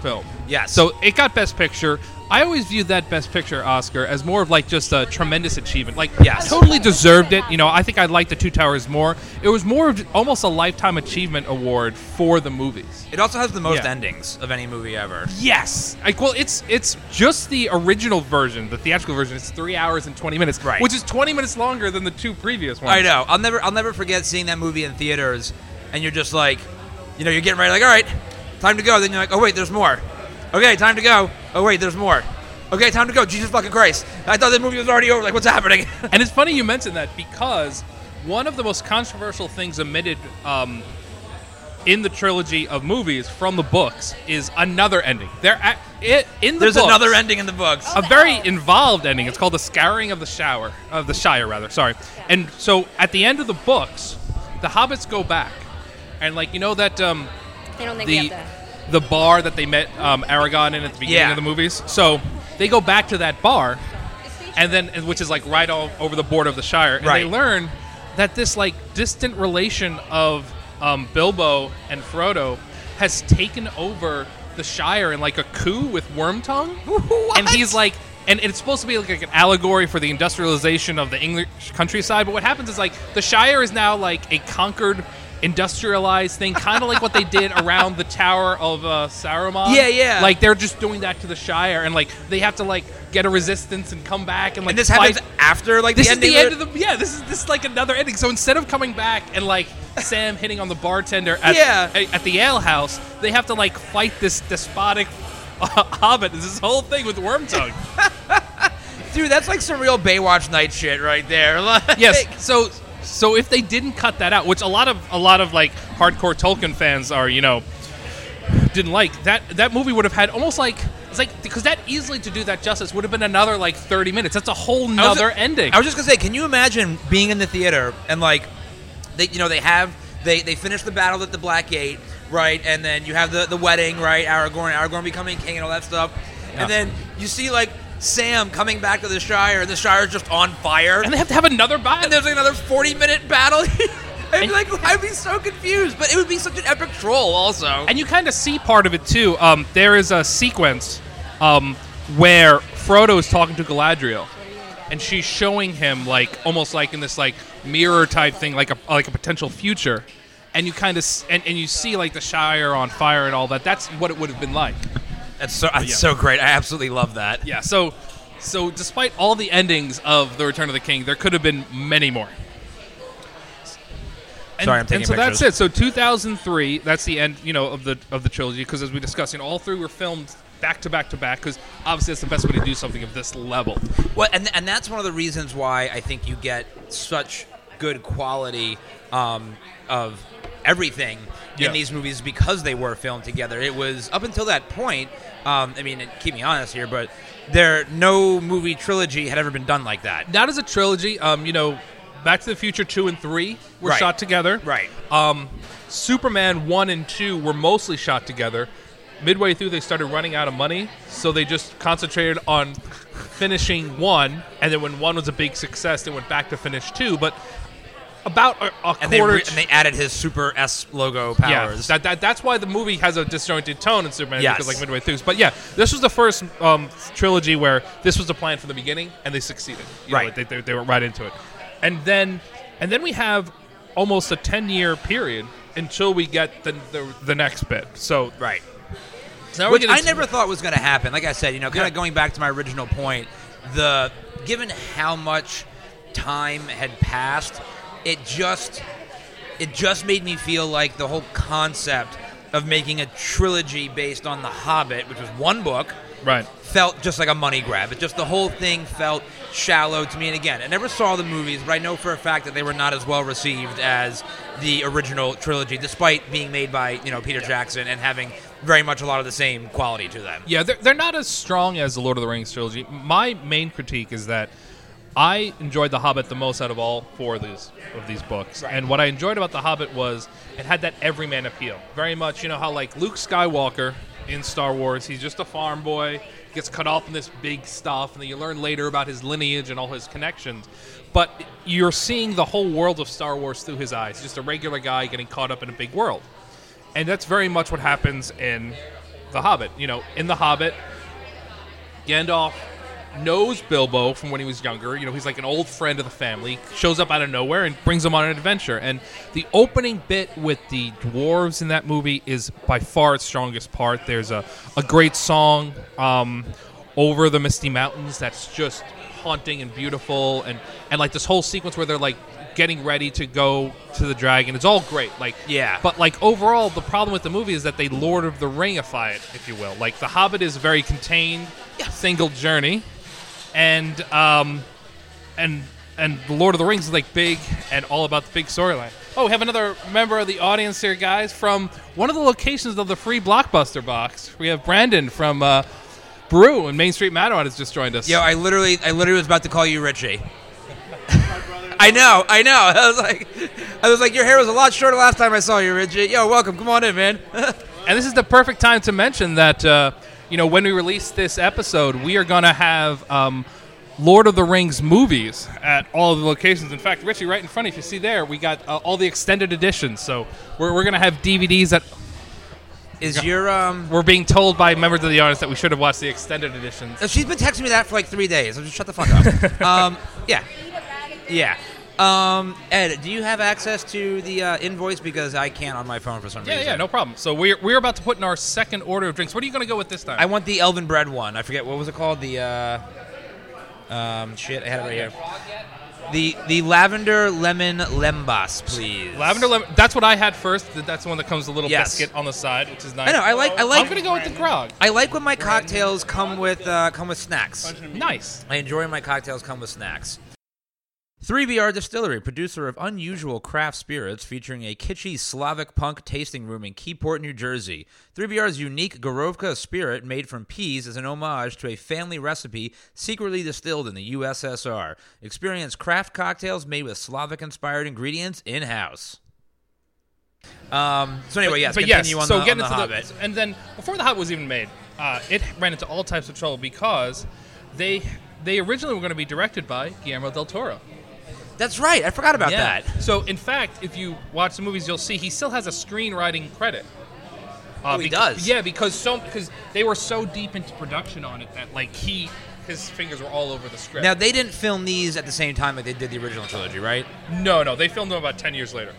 film. Yes. So it got Best Picture. I always viewed that Best Picture Oscar as more of like just a tremendous achievement. Like, Yes. totally deserved it. You know, I think I liked The Two Towers more. It was more of almost a lifetime achievement award for the movies. it also has the most Yeah. endings of any movie ever. Yes. Like, well, it's it's just the original version, the theatrical version. It's three hours and twenty minutes, Right. Which is twenty minutes longer than the two previous ones. I know. I'll never. I'll never forget seeing that movie in theaters, and you're just like, you know, you're getting ready, like, all right, time to go. Then you're like, oh wait, there's more. Okay, time to go. Oh wait, there's more. Okay, time to go. Jesus fucking Christ! I thought the movie was already over. Like, what's happening? *laughs* And it's funny you mentioned that because one of the most controversial things omitted um, in the trilogy of movies from the books is another ending. There, a- it in the there's books, another ending in the books. a very involved ending. It's called the Scouring of the Shower of the Shire, rather. Sorry. And so at the end of the books, the hobbits go back, and like you know that um, they don't think we the have to. The bar that they met um, Aragorn in at the beginning Yeah. of the movies. So they go back to that bar, and then which is like right all over the border of the Shire, and Right. they learn that this like distant relation of um, Bilbo and Frodo has taken over the Shire in like a coup with Wormtongue, *laughs* and he's like. And it's supposed to be like an allegory for the industrialization of the English countryside. But what happens is like the Shire is now like a conquered, industrialized thing, kind of like what they did *laughs* around the Tower of uh, Saruman. Yeah, yeah. Like they're just doing that to the Shire, and like they have to like get a resistance and come back and like and this fight. happens after like This the is the end of the yeah. This is this is like another ending. So instead of coming back and like *laughs* Sam hitting on the bartender at Yeah. at, at the ale house, they have to like fight this despotic uh, *laughs* hobbit. This whole thing with Wormtongue. Dude, that's like some real Baywatch night shit right there. Like, yes. So so if they didn't cut that out, which a lot of a lot of like hardcore Tolkien fans are, you know, didn't like that that movie would have had almost like it's like because that easily to do that justice would have been another like 30 minutes. That's a whole I was- ending. I was just gonna say, can you imagine being in the theater and like, they, you know, they have they they finish the battle at the Black Gate, right, and then you have the the wedding, right, Aragorn, Aragorn becoming king and all that stuff, Yeah. and then you see like Sam coming back to the Shire, and the Shire is just on fire, and they have to have another battle. and there's like another forty minute battle. *laughs* I'd be like, I'd be so confused, but it would be such an epic troll, also. And you kind of see part of it too. Um, there is a sequence um, where Frodo is talking to Galadriel, and she's showing him like almost like in this like mirror type thing, like a like a potential future. And you kind of and, and you see like the Shire on fire and all that. That's what it would have been like. That's so that's yeah. so great. I absolutely love that. Yeah. So So, despite all the endings of The Return of the King, there could have been many more. And, Sorry, I'm taking and so that's it. So 2003, that's the end, you know, of the of the trilogy. Because as we discussed, you know, all three were filmed back to back to back. Because obviously, that's the best way to do something of this level. Well, and and that's one of the reasons why I think you get such good quality um, of everything Yeah. in these movies because they were filmed together. It was up until that point. Um, I mean, keep me honest here, but there no movie trilogy had ever been done like that. Not as a trilogy. Um, you know, Back to the Future two and three were Right. shot together. Right. Um, Superman one and two were mostly shot together. Midway through, they started running out of money, so they just concentrated on finishing one. And then when one was a big success, they went back to finish two. But about a, a And they, quarter. re- and they added his Super S logo yeah, powers. that, that, that's why the movie has a disjointed tone in Superman Yes. because like midway through. But yeah, this was the first um, trilogy where this was the plan from the beginning, and they succeeded. You know, Right. they, they, they were right into it, and then and then we have almost a ten year period until we get the the, the next bit. So right. so Which I never thought was going to happen. Like I said, you know, kind Yeah. of going back to my original point, the given how much time had passed, it just it just made me feel like the whole concept of making a trilogy based on The Hobbit, which was one book, right. felt just like a money grab. It just the whole thing felt shallow to me. And again, I never saw the movies, but I know for a fact that they were not as well received as the original trilogy, despite being made by you know Peter Jackson and having very much a lot of the same quality to them. Yeah, they're, they're not as strong as the Lord of the Rings trilogy. My main critique is that I enjoyed The Hobbit the most out of all four of these of these books. And what I enjoyed about The Hobbit was it had that everyman appeal. Very much, you know how like Luke Skywalker in Star Wars, he's just a farm boy, gets cut off in this big stuff, and then you learn later about his lineage and all his connections. But you're seeing the whole world of Star Wars through his eyes. Just a regular guy getting caught up in a big world. And that's very much what happens in The Hobbit. You know, in The Hobbit, Gandalf knows Bilbo from when he was younger. You know, he's like an old friend of the family. Shows up out of nowhere and brings him on an adventure. And the opening bit with the dwarves in that movie is by far its strongest part. There's a, a great song um, over the misty mountains that's just haunting and beautiful, and and like this whole sequence where they're like getting ready to go to the dragon. It's all great. Like Yeah. but like overall, the problem with the movie is that they Lord of the Ringify it, if you will. Like The Hobbit is a very contained, single journey, and um, and and the Lord of the Rings is like big and all about the big storyline. Oh, we have another member of the audience here, guys, from one of the locations of the free Blockbuster box. We have Brandon from uh, Brew and Main Street Matterhorn has just joined us. Yo, I literally, I literally was about to call you Richie. *laughs* I know, I know. I was like, I was like, your hair was a lot shorter last time I saw you, Richie. Yo, welcome. Come on in, man. *laughs* And this is the perfect time to mention that, uh, you know, when we release this episode, we are going to have um, Lord of the Rings movies at all of the locations. In fact, Richie, right in front of you, see there, we got uh, all the extended editions. So we're, we're going to have DVDs that Is your um? we're being told by members of the audience that we should have watched the extended editions. Uh, She's been texting me that for like three days. I'm just shut the fuck up. *laughs* um, yeah, yeah. Um, Ed, do you have access to the uh, invoice because I can't on my phone for some Yeah, reason? yeah, no problem. So we're, we're about to put in our second order of drinks. What are you going to go with this time? I want the Elven bread one. I forget what was it called. The uh, um, shit, I had it right here. The the lavender lemon lembas, please. Lavender lemon. That's what I had first. That's the one that comes with a little Yes. biscuit on the side, which is nice. I know. I like. I like. I'm going to go with the grog. I like when my cocktails come with uh, come with snacks. Nice. I enjoy when my cocktails come with snacks. 3BR Distillery, producer of unusual craft spirits featuring a kitschy Slavic punk tasting room in Keyport, New Jersey. 3BR's unique Gorovka spirit made from peas is an homage to a family recipe secretly distilled in the USSR. Experience craft cocktails made with Slavic inspired ingredients in house. Um, so anyway, yes, but continue yes, on so the, getting on the into Hobbit. the and then before the Hobbit was even made, uh, it ran into all types of trouble because they they originally were going to be directed by Guillermo del Toro. That's right. I forgot about Yeah. that. So in fact, if you watch the movies, you'll see he still has a screenwriting credit. Uh, Oh, he does? Yeah, because so because they were so deep into production on it that like he his fingers were all over the script. Now they didn't film these at the same time like they did the original trilogy, right? no, no, they filmed them about ten years later.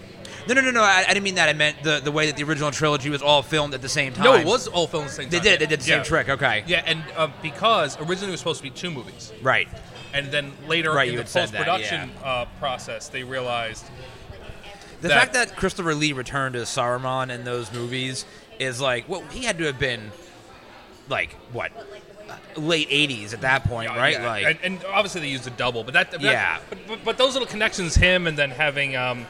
No, no, no, no. I, I didn't mean that. I meant the the way that the original trilogy was all filmed at the same time. No, it was all filmed at the same time. They did. They did the same trick. Okay. Yeah, and uh, because originally it was supposed to be two movies, Right. And then later Right, in the had said that, post production uh, process, they realized The That- fact that Christopher Lee returned as Saruman in those movies is like, well, he had to have been like what, late '80s at that point, right? Yeah, Like, and, and obviously they used a double, but that, Yeah. but, but, but those little connections, him and then having um,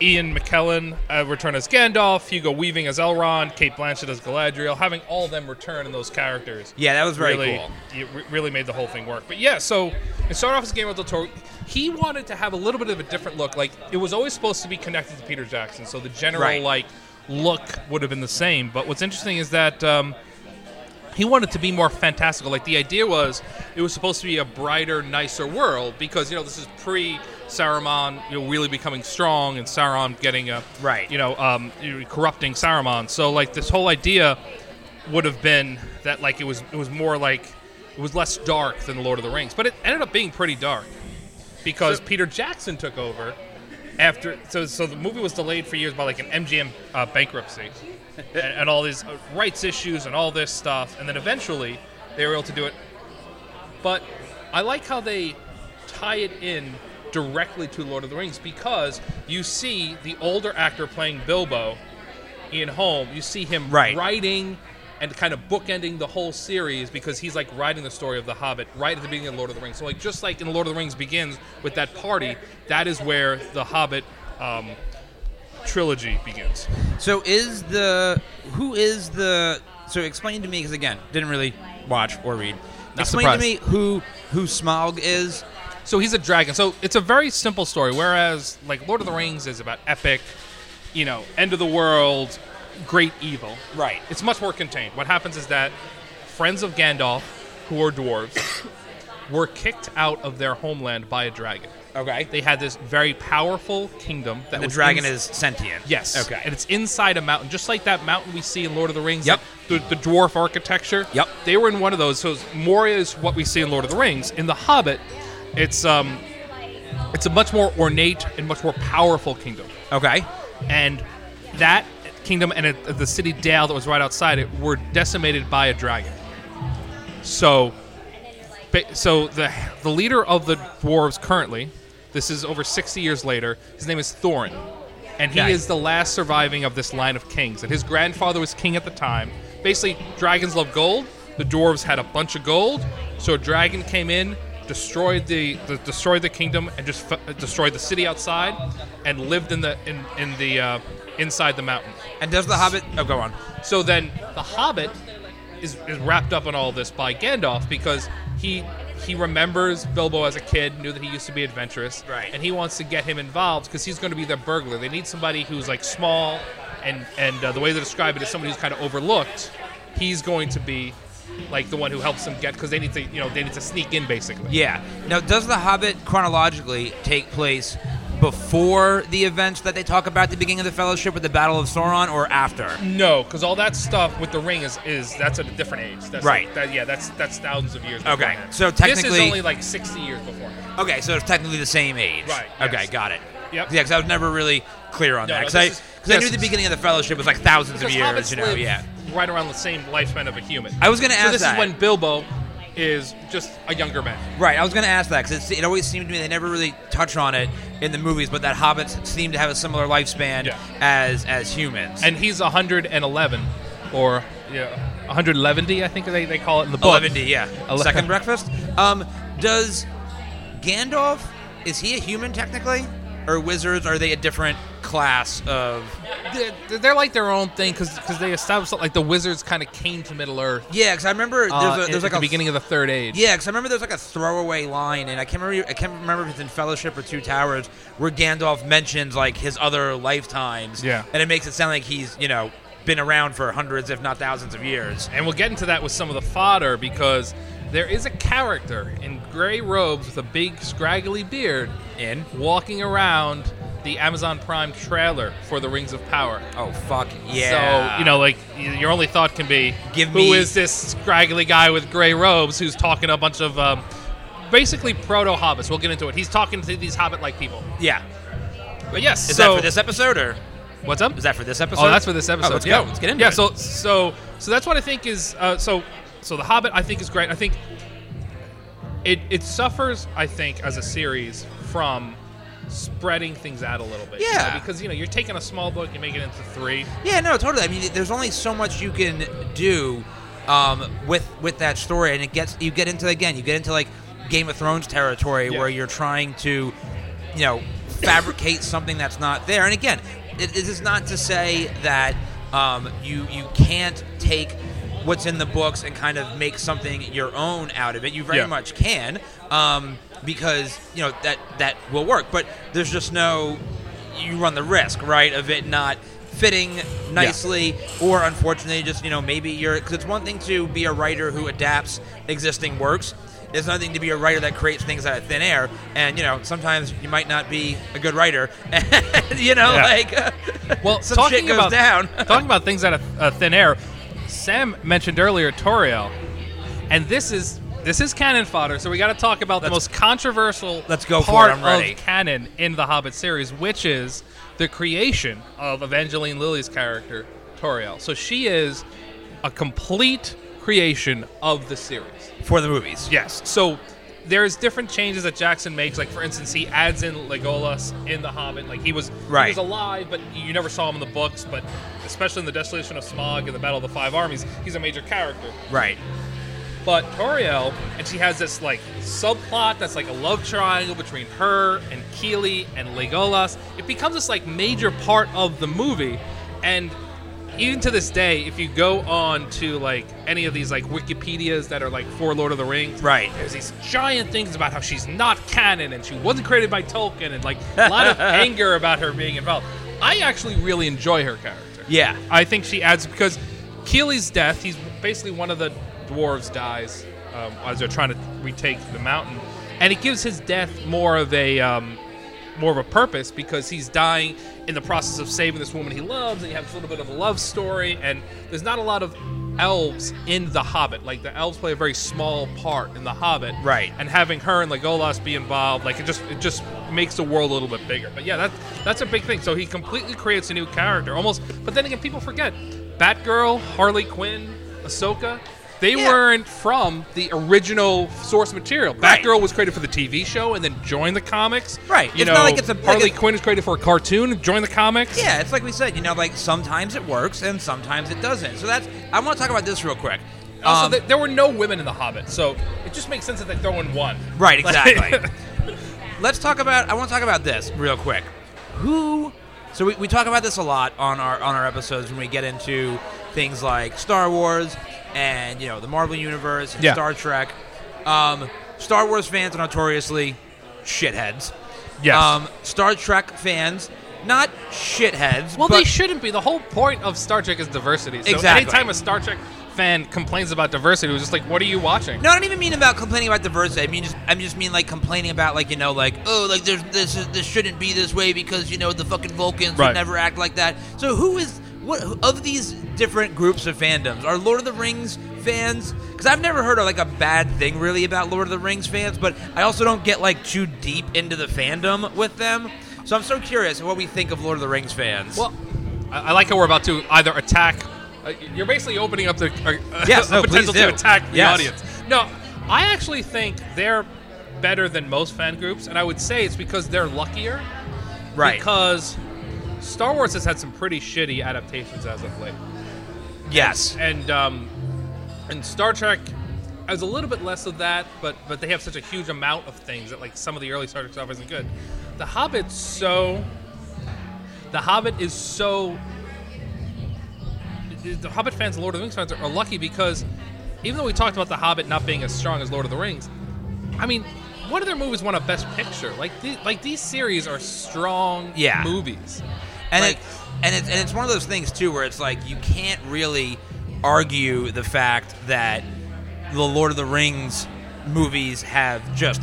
Ian McKellen uh, return as Gandalf, Hugo Weaving as Elrond, Cate Blanchett as Galadriel, having all of them return in those characters. Yeah, that was very really, cool. It re- really made the whole thing work. But yeah, so it started off as Guillermo del Toro. He wanted to have a little bit of a different look. Like it was always supposed to be connected to Peter Jackson, so the general Right. like look would have been the same. But what's interesting is that. Um, he wanted to be more fantastical. Like the idea was, it was supposed to be a brighter, nicer world because you know this is pre Saruman, you know, really becoming strong and Sauron getting a Right. you know, um, corrupting Saruman. So like this whole idea would have been that like it was it was more like it was less dark than the Lord of the Rings, but it ended up being pretty dark because Peter Jackson took over after. So so the movie was delayed for years by like an MGM uh, bankruptcy *laughs* and, and all these uh, rights issues and all this stuff, and then eventually they were able to do it. But I like how they tie it in directly to Lord of the Rings because you see the older actor playing Bilbo, in Home. You see him Right. writing and kind of bookending the whole series because he's like writing the story of the Hobbit right at the beginning of Lord of the Rings. So like just like in Lord of the Rings begins with that party, that is where the Hobbit um, trilogy begins. so is the who is the? So explain to me because again, didn't really watch or read. Not explain surprised. to me who who Smaug is. So he's a dragon. So it's a very simple story. Whereas like Lord of the Rings is about epic, you know, end of the world, great evil. Right. It's much more contained. What happens is that friends of Gandalf, who are dwarves, *coughs* were kicked out of their homeland by a dragon. Okay. They had this very powerful kingdom that And the dragon ins- is sentient. Yes. Okay. And it's inside a mountain, just like that mountain we see in Lord of the Rings. Yep. The, the dwarf architecture. Yep. They were in one of those. So Moria is what we see in Lord of the Rings. In The Hobbit, it's um, it's a much more ornate and much more powerful kingdom. okay. And that kingdom and it, the city Dale that was right outside it were decimated by a dragon. So, so the the leader of the dwarves currently, this is over sixty years later. His name is Thorin, and he is the last surviving of this line of kings. And his grandfather was king at the time. Basically, dragons love gold. The dwarves had a bunch of gold, so a dragon came in, destroyed the, the destroyed the kingdom, and just f- destroyed the city outside, and lived in the in in the uh, inside the mountain. And does the Hobbit? Oh, go on. So then the Hobbit is, is wrapped up in all this by Gandalf because he he remembers Bilbo as a kid, knew that he used to be adventurous, Right. And he wants to get him involved because he's going to be their burglar. They need somebody who's like small, and and uh, the way they describe it is somebody who's kind of overlooked. He's going to be like the one who helps them get because they need to you know they need to sneak in basically. Yeah. Now, does the Hobbit chronologically take place before the events that they talk about at the beginning of the Fellowship with the Battle of Sauron, or after? No, because all that stuff with the ring is, is that's at a different age. That's Right. Like, that, yeah, that's that's thousands of years. Okay, beforehand. so this technically- is only like sixty years before. Okay, so it's technically the same age. Right, Okay, yes. got it. Yep. Yeah, because I was never really clear on No, that. no, Because I, this 'cause I knew the beginning of the Fellowship was like thousands of years. You know, yeah. right around the same lifespan of a human. I was gonna ask. so this that. is when Bilbo is just a younger man. Right, I was going to ask that because it always seemed to me they never really touch on it in the movies, but that hobbits seem to have a similar lifespan Yeah. as as humans. And he's 111, or yeah, 111, I think they, they call it in the book. Eleventy, yeah. Second breakfast. Um, does Gandalf is he a human technically, or wizards? Are they a different class of? They're, they're like their own thing because they established like the wizards kind of came to Middle Earth. Yeah, because I remember there's, uh, a, there's like the a beginning of the Third Age. Yeah, because I remember there's like a throwaway line, and I can't remember. I can't remember if it's in Fellowship or Two Towers, where Gandalf mentions like his other lifetimes. Yeah. and it makes it sound like he's you know been around for hundreds, if not thousands, of years. And we'll get into that with some of the fodder because there is a character in gray robes with a big scraggly beard In walking around the Amazon Prime trailer for the Rings of Power. oh fuck yeah. So, you know, like, y- your only thought can be Give who me- is this scraggly guy with gray robes who's talking to a bunch of um, basically proto hobbits? We'll get into it. He's talking to these hobbit like people. yeah. But yes, Is so that for this episode or? What's up? Is that for this episode? Oh, that's for this episode. Oh, let's yeah. go. Let's get into it. yeah, it. so so so that's what I think is uh, so so the Hobbit I think is great. I think it it suffers I think as a series from spreading things out a little bit. you know, Yeah. because you know you're taking a small book, you make it into three. Yeah, no, totally. I mean, there's only so much you can do um, with with that story, and it gets you get into again, you get into like Game of Thrones territory Yeah. where you're trying to, you know, fabricate *coughs* something that's not there. And again, it, it is not to say that um, you you can't take what's in the books and kind of make something your own out of it. You very Yeah. much can, um, because you know that that will work. But there's just no you run the risk, right, of it not fitting nicely, or unfortunately, just you know maybe you're because it's one thing to be a writer who adapts existing works. It's another thing to be a writer that creates things out of thin air, and you know sometimes you might not be a good writer, *laughs* and you know Yeah. like *laughs* Well, *laughs* some talking shit goes about down. talking about things out of uh, thin air. Sam mentioned earlier Tauriel, and this is this is canon fodder. So we got to talk about the Let's- most controversial Let's go for it, part I'm ready. of canon in the Hobbit series, which is the creation of Evangeline Lilly's character Tauriel. So she is a complete creation of the series. for the movies. Yes. So there's different changes that Jackson makes. Like for instance, he adds in Legolas in The Hobbit. Like he was Right. he was alive, but you never saw him in the books. But especially in the Desolation of Smaug and the Battle of the Five Armies, he's a major character. Right. But Tauriel, and she has this like subplot that's like a love triangle between her and Kili and Legolas. It becomes this like major part of the movie, and even to this day, if you go on to like any of these like Wikipedias that are like for Lord of the Rings, Right. There's these giant things about how she's not canon and she wasn't created by Tolkien, and like *laughs* a lot of anger about her being involved. I actually really enjoy her character. Yeah. I think she adds because Kili's death, he's basically one of the dwarves dies um, as they're trying to retake the mountain, and it gives his death more of a um, more of a purpose because he's dying in the process of saving this woman he loves, and you have a little bit of a love story, and there's not a lot of elves in the Hobbit. Like the elves play a very small part in the Hobbit, Right. And having her and Legolas be involved, like it just it just makes the world a little bit bigger. But yeah, that that's a big thing. So he completely creates a new character, almost. But then again, people forget Batgirl, Harley Quinn, Ahsoka. They Yeah. weren't from the original source material. Right. Batgirl was created for the TV show and then joined the comics. Right. You It's know, not like it's a- like Harley it's- Quinn is created for a cartoon and joined the comics. Yeah, it's like we said, you know, like sometimes it works and sometimes it doesn't. So that's I want to talk about this real quick. Also, Um, th- there were no women in the Hobbit, so it just makes sense that they throw in one. Right, exactly. *laughs* Let's talk about. I want to talk about this real quick. Who? So we, we talk about this a lot on our on our episodes when we get into things like Star Wars and you know the Marvel Universe and Yeah. Star Trek. Um, Star Wars fans are notoriously shitheads. Yes. Um, Star Trek fans, not shitheads. Well, but they shouldn't be. The whole point of Star Trek is diversity. So Exactly. anytime a Star Trek fan complains about diversity, it was just like, what are you watching? No, I don't even mean about complaining about diversity. I mean just I just mean like complaining about like you know like oh like there's this this shouldn't be this way because you know the fucking Vulcans Right. would never act like that. So who is what of these different groups of fandoms are Lord of the Rings fans? Because I've never heard of like a bad thing really about Lord of the Rings fans, but I also don't get like too deep into the fandom with them. So I'm so curious what we think of Lord of the Rings fans. Well, I, I like how we're about to either attack. Uh, you're basically opening up the uh, *laughs* Yes, a no, potential to attack the Yes. audience. No, I actually think they're better than most fan groups, and I would say it's because they're luckier. right. Because Star Wars has had some pretty shitty adaptations as of late. yes. and um, and Star Trek has a little bit less of that, but but they have such a huge amount of things that like some of the early Star Trek stuff isn't good. The Hobbit's so. The Hobbit is so. The Hobbit fans and Lord of the Rings fans are, are lucky because even though we talked about The Hobbit not being as strong as Lord of the Rings, I mean, one of their movies won a Best Picture. Like, the, like these series are strong Yeah. movies. and Like- it, and it's and it's one of those things too where it's like you can't really argue the fact that the Lord of the Rings movies have just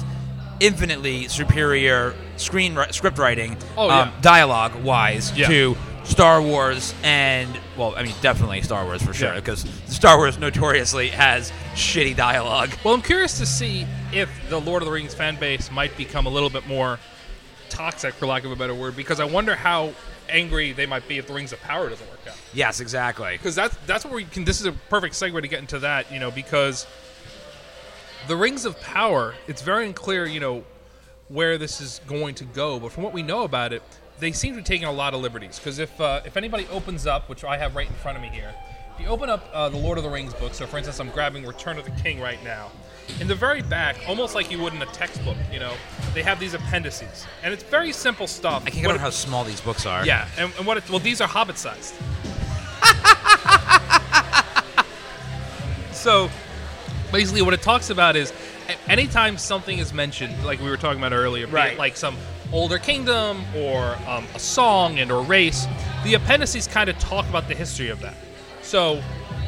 infinitely superior screen script writing, Oh, um, yeah. dialogue wise Yeah. to Star Wars and well, I mean definitely Star Wars for sure Yeah. because Star Wars notoriously has shitty dialogue. Well, I'm curious to see if the Lord of the Rings fan base might become a little bit more toxic, for lack of a better word, because I wonder how angry they might be if the Rings of Power doesn't work out. Yes, exactly. Because that's that's where we can. This is a perfect segue to get into that. You know, because the Rings of Power, it's very unclear. You know, where this is going to go. But from what we know about it, they seem to be taking a lot of liberties. Because if uh, if anybody opens up, which I have right in front of me here, if you open up uh, the Lord of the Rings book. So, for instance, I'm grabbing Return of the King right now. In the very back, almost like you would in a textbook, you know, they have these appendices, and it's very simple stuff. I can't get it- how small these books are. yeah, and, and what? It, well, these are Hobbit sized. so, basically, what it talks about is anytime something is mentioned, like we were talking about earlier, Right. like some older kingdom or um, a song and or race, the appendices kind of talk about the history of that. So,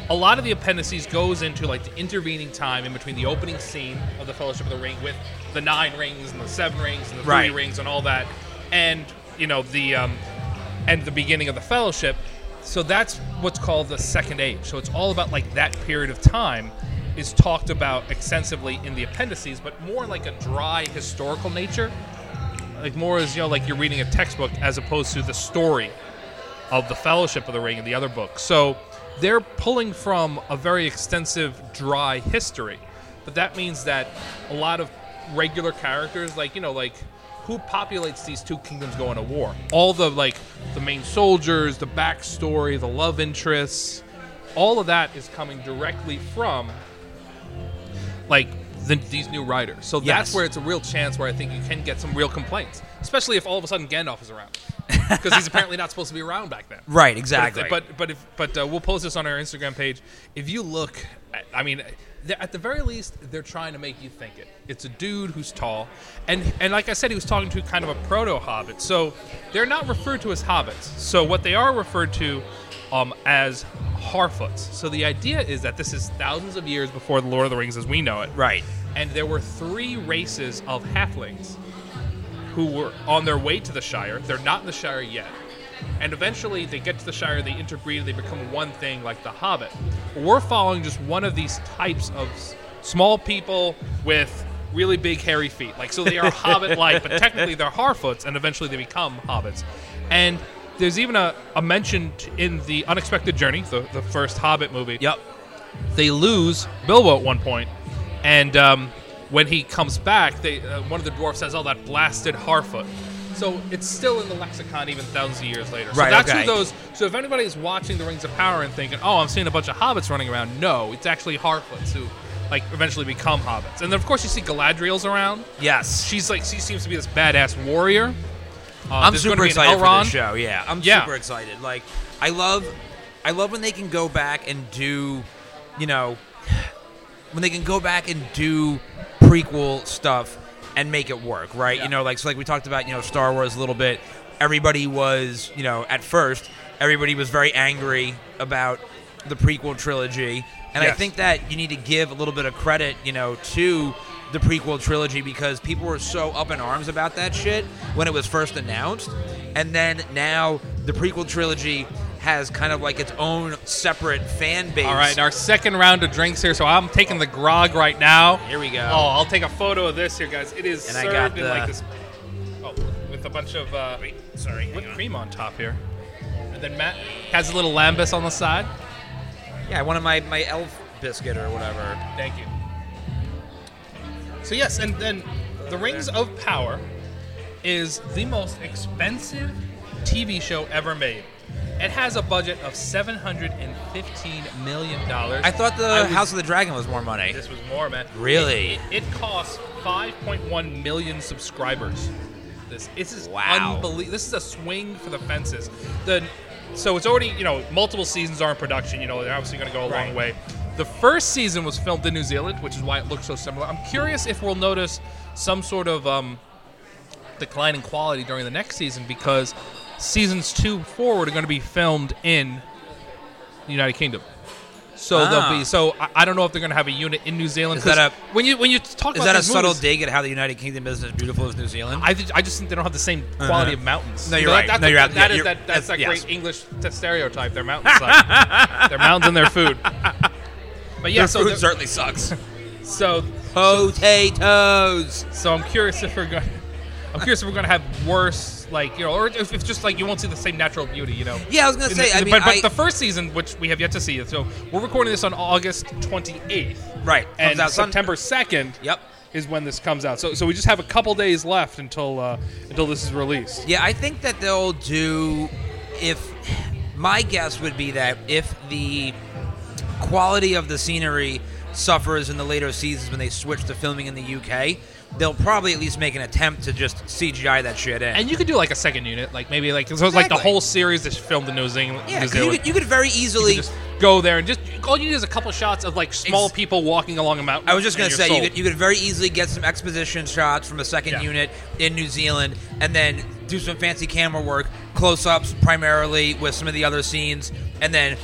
a lot of the appendices goes into like the intervening time in between the opening scene of the Fellowship of the Ring with the nine rings and the seven rings and the three Right. rings and all that, and you know the um, and the beginning of the Fellowship. So that's what's called the Second Age. So it's all about like that period of time is talked about extensively in the appendices, but more like a dry historical nature, like more as you know, like you're reading a textbook as opposed to the story of the Fellowship of the Ring and the other books. So they're pulling from a very extensive, dry history. But that means that a lot of regular characters, like, you know, like who populates these two kingdoms going to war? All the, like, the main soldiers, the backstory, the love interests, all of that is coming directly from, like, the, these new riders. So that's where it's a real chance where I think you can get some real complaints, especially if all of a sudden Gandalf is around. Because he's *laughs* apparently not supposed to be around back then. Right, But if- exactly. But but if but uh, we'll post this on our Instagram page. If you look, at, I mean, at the very least, they're trying to make you think it. It's a dude who's tall, and and like I said, he was talking to kind of a proto hobbit. So they're not referred to as hobbits. So what they are referred to um, as Harfoots. So the idea is that this is thousands of years before the Lord of the Rings as we know it. Right. And there were three races of halflings who were on their way to the Shire. They're not in the Shire yet. And eventually they get to the Shire, they interbreed, they become one thing like the Hobbit. We're following just one of these types of s- small people with really big hairy feet. Like so they are *laughs* hobbit like, but technically they're Harfoots and eventually they become hobbits. And there's even a, a mention in the Unexpected Journey, the, the first Hobbit movie Yep. they lose Bilbo at one point, and um, when he comes back, they uh, one of the dwarfs says, "Oh, that blasted Harfoot." So it's still in the lexicon even thousands of years later. So Right, that's okay. who those. So if anybody is watching the Rings of Power and thinking, "Oh, I'm seeing a bunch of hobbits running around," no, it's actually Harfoots who like eventually become hobbits. And then of course you see Galadriel's around. Yes. She's like she seems to be this badass warrior. Uh, I'm there's gonna super be an excited for Elrond. this show. Yeah, I'm Yeah. super excited. Like, I love, I love when they can go back and do, you know, when they can go back and do prequel stuff and make it work, right? You know, like so, like we talked about, you know, Star Wars a little bit. Everybody was, you know, at first, everybody was very angry about the prequel trilogy, and I Yes. think that you need to give a little bit of credit, you know, to the prequel trilogy because people were so up in arms about that shit when it was first announced, and then now the prequel trilogy has kind of like its own separate fan base. All right, our second round of drinks here. So I'm taking the grog right now. Here we go. Oh, I'll take a photo of this here, guys. It is And I served got in like this. Oh, with a bunch of uh, sorry, whipped cream on top here. And then Matt has a little lembas on the side. Yeah, one of my my elf biscuit or whatever. Thank you. So yes, and then The Rings of Power is the most expensive TV show ever made. It has a budget of seven hundred and fifteen million dollars. I thought the I was- House of the Dragon was more money. This was more, man. Really? It, it, it costs 5.1 million subscribers. This, this is Wow. unbelievable. This is a swing for the fences. The, so it's already, you know, multiple seasons are in production. You know, they're obviously going to go a long way. The first season was filmed in New Zealand, which is why it looks so similar. I'm curious if we'll notice some sort of um, decline in quality during the next season because seasons two forward are going to be filmed in the United Kingdom. So Ah. they'll be. So I, I don't know if they're going to have a unit in New Zealand. Is that a- when you when you talk Is about that a subtle movies, dig at how the United Kingdom is as beautiful as New Zealand? I, I just think they don't have the same quality of mountains. Uh-huh. No, You you're right. That, No, you're that, right. that Yeah, is- that, that's that yes. great English stereotype. Their mountains *laughs* their mountains and their food. *laughs* But yeah, Their so food they're- certainly sucks. *laughs* so Potatoes. so I'm curious if we're going. I'm curious if we're gonna have worse, like you know, or if it's just like you won't see the same natural beauty, you know. Yeah, I was gonna In say, the- I mean, but, but I- the first season, which we have yet to see, so we're recording this on August 28th, Right. Comes and out Sun- September 2nd. Yep. Is when this comes out. So, so we just have a couple days left until uh, until this is released. Yeah, I think that they'll do. If my guess would be that if the quality of the scenery suffers in the later seasons when they switch to filming in the UK, they'll probably at least make an attempt to just CGI that shit in. And you could do like a second unit, like maybe like so it's like the Exactly. whole series is filmed in New Zealand. yeah, New 'cause you Zealand. could, you could very easily. just go there and just all you need is a couple shots of like small Ex- people walking along a mountain. I was just and gonna you're say you sold. could you could very easily get some exposition shots from a second Yeah. unit in New Zealand, and then do some fancy camera work, close-ups primarily with some of the other scenes, and then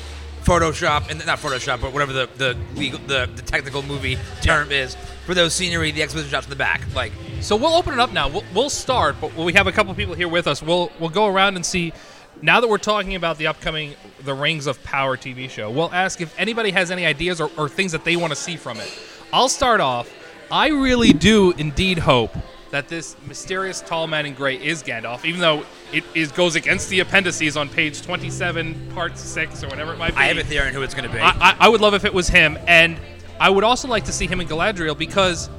Photoshop and not Photoshop, but whatever the the legal, the, the technical movie term is for those scenery, the exposition shots in the back, like. So we'll open it up now. We'll, we'll start, but we have a couple people here with us. We'll we'll go around and see. Now that we're talking about the upcoming The Rings of Power TV show, we'll ask if anybody has any ideas or, or things that they want to see from it. I'll start off. I really do indeed hope that this mysterious tall man in gray is Gandalf, even though it is goes against the appendices on page 27, part 6, or whatever it might be. I have a theory on who it's going to be. I, I, I would love if it was him, and I would also like to see him and Galadriel because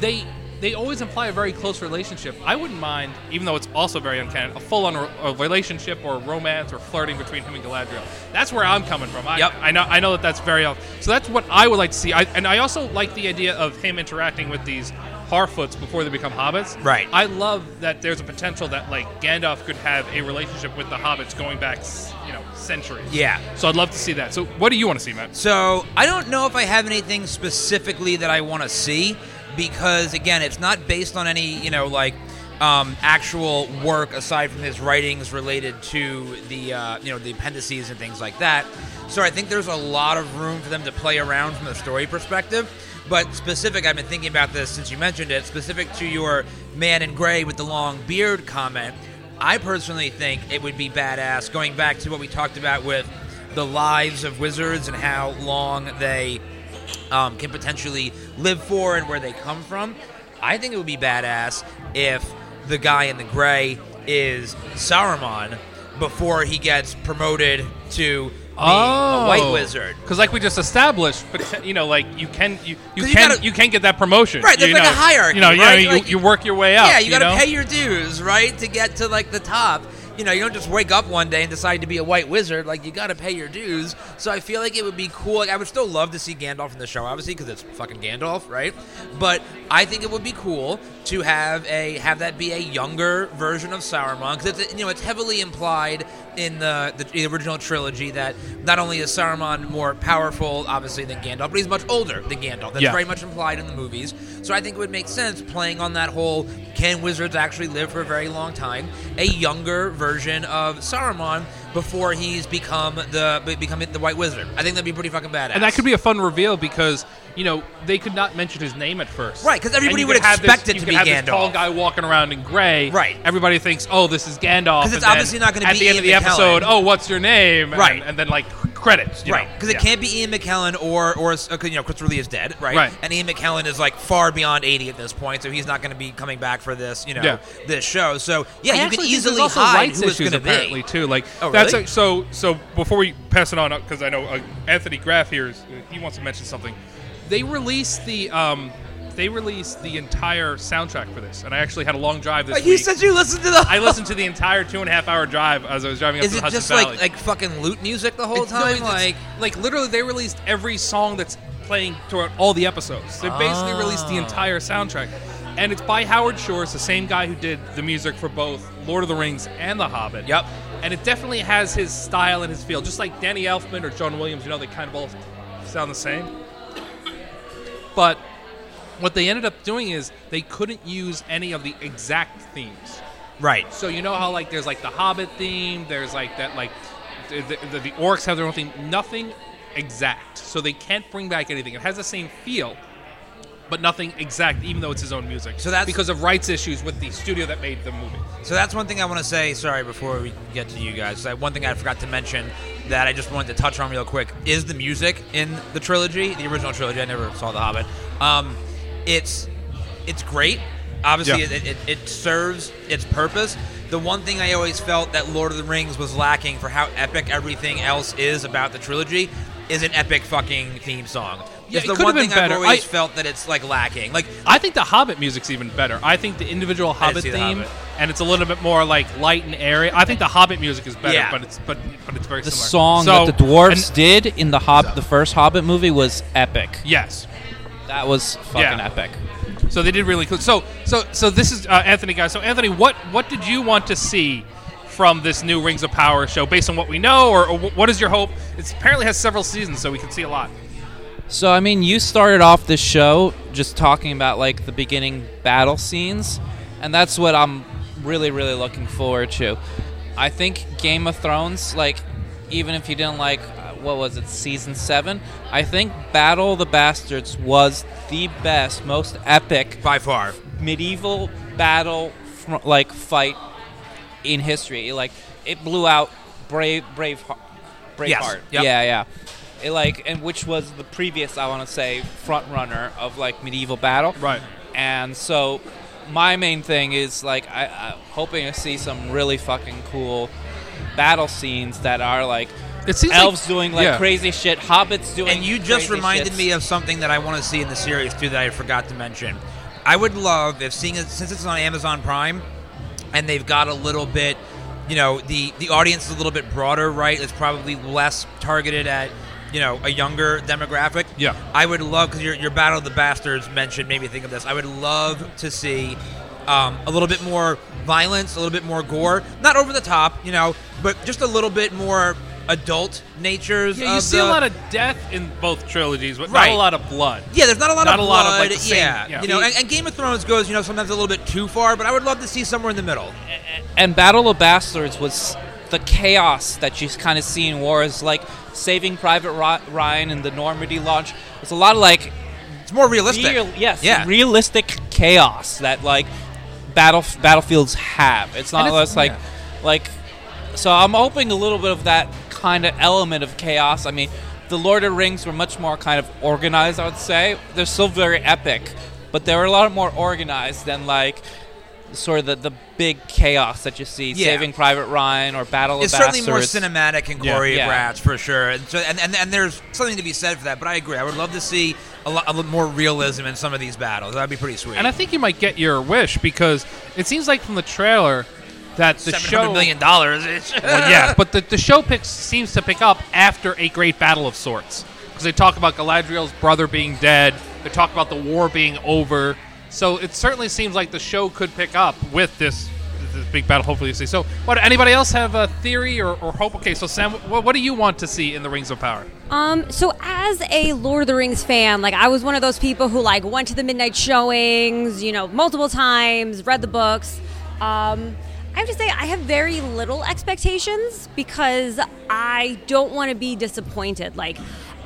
they they always imply a very close relationship. I wouldn't mind, even though it's also very uncanny, a full-on re- relationship or romance or flirting between him and Galadriel. That's where I'm coming from. I, Yep. I know I know that that's very off. So that's what I would like to see. I, and I also like the idea of him interacting with these Harfoots before they become hobbits. Right. I love that there's a potential that like Gandalf could have a relationship with the hobbits going back, you know, centuries. Yeah. So I'd love to see that. So what do you want to see, Matt? So I don't know if I have anything specifically that I want to see because again, it's not based on any you know like um, actual work aside from his writings related to the uh, you know the appendices and things like that. So I think there's a lot of room for them to play around from the story perspective. But specific, I've been thinking about this since you mentioned it. Specific to your man in gray with the long beard comment, I personally think it would be badass going back to what we talked about with the lives of wizards and how long they um, can potentially live for and where they come from. I think it would be badass if the guy in the gray is Saruman before he gets promoted to being a white oh. wizard. Because like we just established, but you know, like you can you, you you can gotta- you can get that promotion. Right, there's you like know, a hierarchy, You know, right? you, know, Like, you, you work your way up. Yeah, you got to pay your dues, right, to get to like the top. You know, you don't just wake up one day and decide to be a white wizard. Like you got to pay your dues. So I feel like it would be cool. Like I would still love to see Gandalf in the show, obviously, because it's fucking Gandalf, right? But I think it would be cool to have a have that be a younger version of Saruman, because you know it's heavily implied in the, the the original trilogy that not only is Saruman more powerful, obviously, than Gandalf, but he's much older than Gandalf. That's Yeah. very much implied in the movies. So I think it would make sense playing on that whole can wizards actually live for a very long time? A younger version of Saruman before he's become the become the White Wizard. I think that'd be pretty fucking badass. And that could be a fun reveal because you know they could not mention his name at first, right? Because everybody would could have expect this, it to be have this tall guy walking around in gray. Right. Everybody thinks, oh, this is Gandalf. 'Cause it's and obviously not gonna be at be the end of the episode. Oh, what's your name? Right. And, then like credits. you Right, know. because it can't be Ian McKellen or or uh, 'cause, you know Christopher Lee is dead, right? Right. And Ian McKellen is like far beyond eighty at this point, so he's not going to be coming back for this, you know, Yeah. this show. So yeah, I you actually can easily there's hide rights who it's issues going to apparently be. too. Like Oh, that's a, so. So before we pass it on, because I know uh, Anthony Graff here is he wants to mention something. They released the um, they released the entire soundtrack for this, and I actually had a long drive this you week. said you listened to the. I listened to the entire two and a half hour drive as I was driving up Is to it the Hudson just Valley. like like fucking loot music the whole It's- no, time? it's- like like literally, they released every song that's playing throughout all the episodes. They basically released the entire soundtrack, and it's by Howard Shore. It's the same guy who did the music for both Lord of the Rings and The Hobbit. Yep. And it definitely has his style and his feel, just like Danny Elfman or John Williams. You know, they kind of all sound the same. But what they ended up doing is they couldn't use any of the exact themes. right. So you know how like there's like the Hobbit theme, there's like that like the, the, the orcs have their own theme. Nothing exact, so they can't bring back anything. It has the same feel, but nothing exact, even though it's his own music. So that's- because of rights issues with the studio that made the movie. So that's one thing I want to say. Sorry, before we get to you guys, one thing I forgot to mention that I just wanted to touch on real quick is the music in the trilogy, the original trilogy. I never saw The Hobbit. Um, it's it's great. Obviously, Yeah. it, it, it serves its purpose. The one thing I always felt that Lord of the Rings was lacking for how epic everything else is about the trilogy is an epic fucking theme song. Yeah, it's the could've one been thing I've better. always I- felt that it's like lacking. Like I think the Hobbit music's even better. I think the individual Hobbit theme, Hobbit. and it's a little bit more like light and airy. I think the Hobbit music is better, Yeah. but it's but but it's very The similar. song So- that the dwarves and- did in the Hob- the first Hobbit movie was epic. yes. That was fucking Yeah. epic. So they did really cool. So so so this is uh, Anthony, guys. So Anthony, what what did you want to see from this new Rings of Power show, based on what we know, or, or what is your hope? It apparently has several seasons, so we can see a lot. So I mean, you started off this show just talking about like the beginning battle scenes, and that's what I'm really really looking forward to. I think Game of Thrones, like even if you didn't like uh, what was it season 7, I think Battle of the Bastards was the best, most epic by far. medieval battle like fight in history. Like it blew out Brave Brave Braveheart. Yes. Yep. Yeah, yeah. It like and which was the previous I want to say front runner of like medieval battle. Right. And so my main thing is like I, I'm hoping to see some really fucking cool battle scenes that are like It seems like- elves doing like yeah. crazy shit, hobbits doing. And you just crazy reminded shits. me of something that I want to see in the series too that I forgot to mention. I would love if seeing it since it's on Amazon Prime, and they've got a little bit, you know, the the audience is a little bit broader, right? It's probably less targeted at. You know, a younger demographic. Yeah. I would love because your, your Battle of the Bastards mentioned made me think of this. I would love to see um, a little bit more violence, a little bit more gore, not over the top, you know, but just a little bit more adult natures. Yeah, you of see the, a lot of death in both trilogies, but Right. not a lot of blood. Yeah, there's not a lot Not of a lot of, blood. like, same- yeah. yeah. you know, and, and Game of Thrones goes, you know, sometimes a little bit too far, but I would love to see somewhere in the middle. and Battle of Bastards was the chaos that you kind of see in wars, like Saving Private Ryan and the Normandy launch. It's a lot of like It's more realistic. real, yes, Yeah. realistic chaos that like battle battlefields have. It's not it's- less like like. So I'm hoping a little bit of that kind of element of chaos. I mean, the Lord of the Rings were much more kind of organized. I would say they're still very epic, but they were a lot more organized than like sort of the, the big chaos that you see Yeah. Saving Private Ryan or Battle It's of Bastards. It's certainly Bastards. more cinematic and Yeah. choreographed Yeah. for sure, and, so, and, and and there's something to be said for that. But I agree. I would love to see a lot, a lot more realism in some of these battles. That'd be pretty sweet. And I think you might get your wish because it seems like from the trailer that the show hundred million dollars. *laughs* Well, yeah, but the, the show picks seems to pick up after a great battle of sorts because they talk about Galadriel's brother being dead. They talk about the war being over. So it certainly seems like the show could pick up with this this big battle. Hopefully, you see. So, what? Anybody else have a theory or, or hope? Okay, so Sam, what, what do you want to see in the Rings of Power? Um, so as a Lord of the Rings fan, like I was one of those people who like went to the midnight showings, you know, multiple times, read the books. Um, I have to say I have very little expectations because I don't want to be disappointed. Like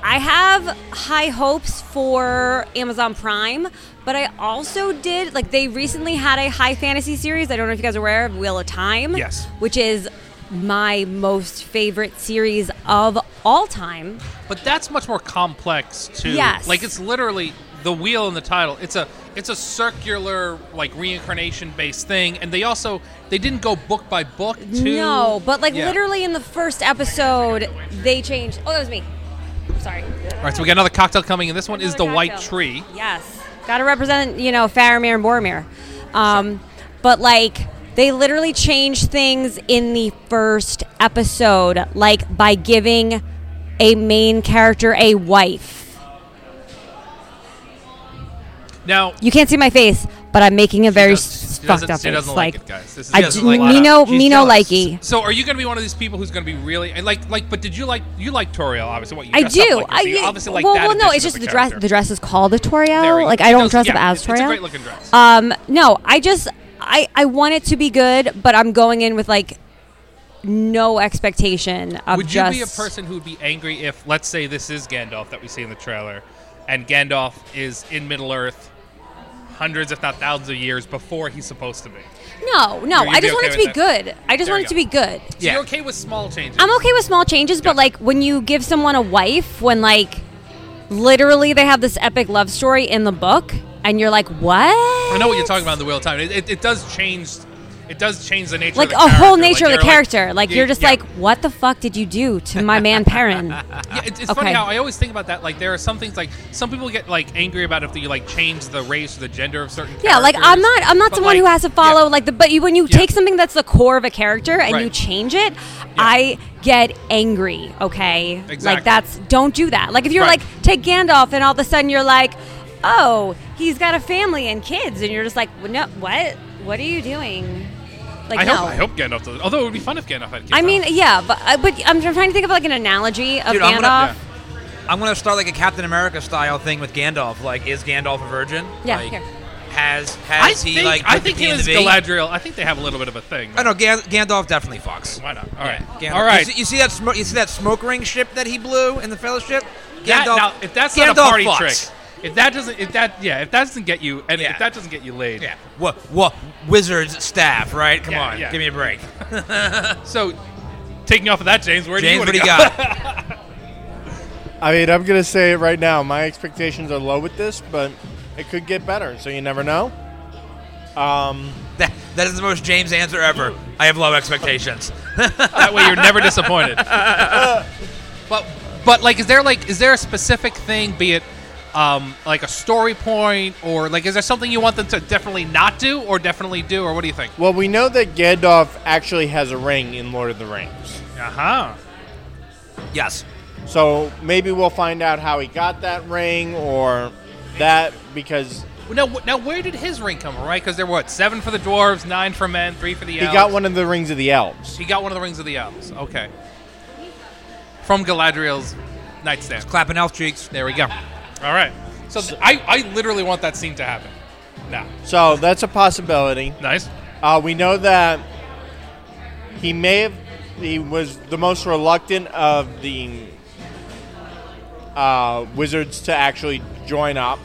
I have high hopes for Amazon Prime, but I also did like they recently had a high fantasy series. I don't know if you guys are aware of Wheel of Time. Yes. Which is my most favorite series of all time. But that's much more complex too. Yes. Like it's literally the wheel in the title. It's a it's a circular like reincarnation based thing, and they also they didn't go book by book too. No, but like Yeah. literally in the first episode, they changed. Oh, that was me. Sorry. All right, so we got another cocktail coming, and this one is the Another White. Tree. Yes. Got to represent, you know, Faramir and Boromir. Um, but like they literally changed things in the first episode, like by giving a main character a wife. Now, You can't see my face, but I'm making a very does- s- she fucked doesn't- up she doesn't like it, guys. This is- I she doesn't d- like. Mino, Mino likey. so are you going to be one of these people who's going to be really like like? But did you like you like Tauriel? Obviously, what you I do. Like I you obviously like well, that well, no, it's just the dress. The dress is called a Tauriel. Like I don't dress yeah, up as it's- it's a Tauriel. great looking dress. Um, no, I just I I want it to be good, but I'm going in with like no expectation of Would you be a person who would be angry if, let's say, this is Gandalf that we see in the trailer, and Gandalf is in Middle Earth hundreds, if not thousands, of years before he's supposed to be? No, no, You'd I be just want it to be with good. I just There want you it to be good. So Yeah. you're okay with small changes? I'm okay with small changes, but Gotcha. like when you give someone a wife, when like literally they have this epic love story in the book, and you're like, what? I know what you're talking about in the Wheel of Time. It, it, it does change. It does change the nature. Like of a the whole nature Like, of the character. Like, yeah, you're just yeah. like, what the fuck did you do to my man Perrin? *laughs* Yeah, it's, it's Okay. funny how I always think about that. Like, there are some things like some people get like angry about if you like change the race or the gender of certain. Yeah, like I'm not I'm not someone like, who has to follow yeah. like the but you, when you take something that's the core of a character and you change it, I get angry, okay? Exactly. Like that's don't do that. Like if you're Right. like take Gandalf and all of a sudden you're like, "Oh, he's got a family and kids." And you're just like, "No, what? What are you doing?" Like I no. hope I hope Gandalf does. Although it would be fun if Gandalf had kids. I mean, yeah, but uh, but I'm trying to think of like an analogy of Dude, Gandalf. I'm gonna- I'm gonna start like a Captain America style thing with Gandalf. Like, is Gandalf a virgin? Yeah, Like, here. Has I has think he like? I put think P him in the V? Galadriel. I think they have a little bit of a thing. I know Gan- Gandalf definitely fucks. Why not? All right. Gandalf. All right. You see, you see that smoke? You see that smoke ring ship that he blew in the Fellowship? That- Gandalf. now, if that's not a Gandalf party fucks. trick, if that doesn't, if that, yeah, if that doesn't get you, and Yeah. if that doesn't get you laid, Yeah. What? What? Wizard's staff, right? Come Yeah, on, yeah. give me a break. *laughs* So, taking off of that, James, where James, do what you do you want to got? *laughs* I mean, I'm gonna say it right now. My expectations are low with this, but it could get better. So you never know. Um, that, that is the most James answer ever. I have low expectations. *laughs* that way, you're never disappointed. but, but like, is there like, is there a specific thing, be it um, like a story point, or like, is there something you want them to definitely not do, or definitely do, or what do you think? well, we know that Gandalf actually has a ring in Lord of the Rings. Uh huh. yes. So maybe we'll find out how he got that ring or that because Now, now, where did his ring come from? Right? Because there were what seven for the dwarves, nine for men, three for the he elves. got one of the rings of the elves. He got one of the rings of the elves. Okay. From Galadriel's nightstand. Clapping elf cheeks. There we go. All right. So, th- I, I literally want that scene to happen. Now. So that's a possibility. Nice. Uh, we know that he may have he was the most reluctant of the uh, wizards to actually join up.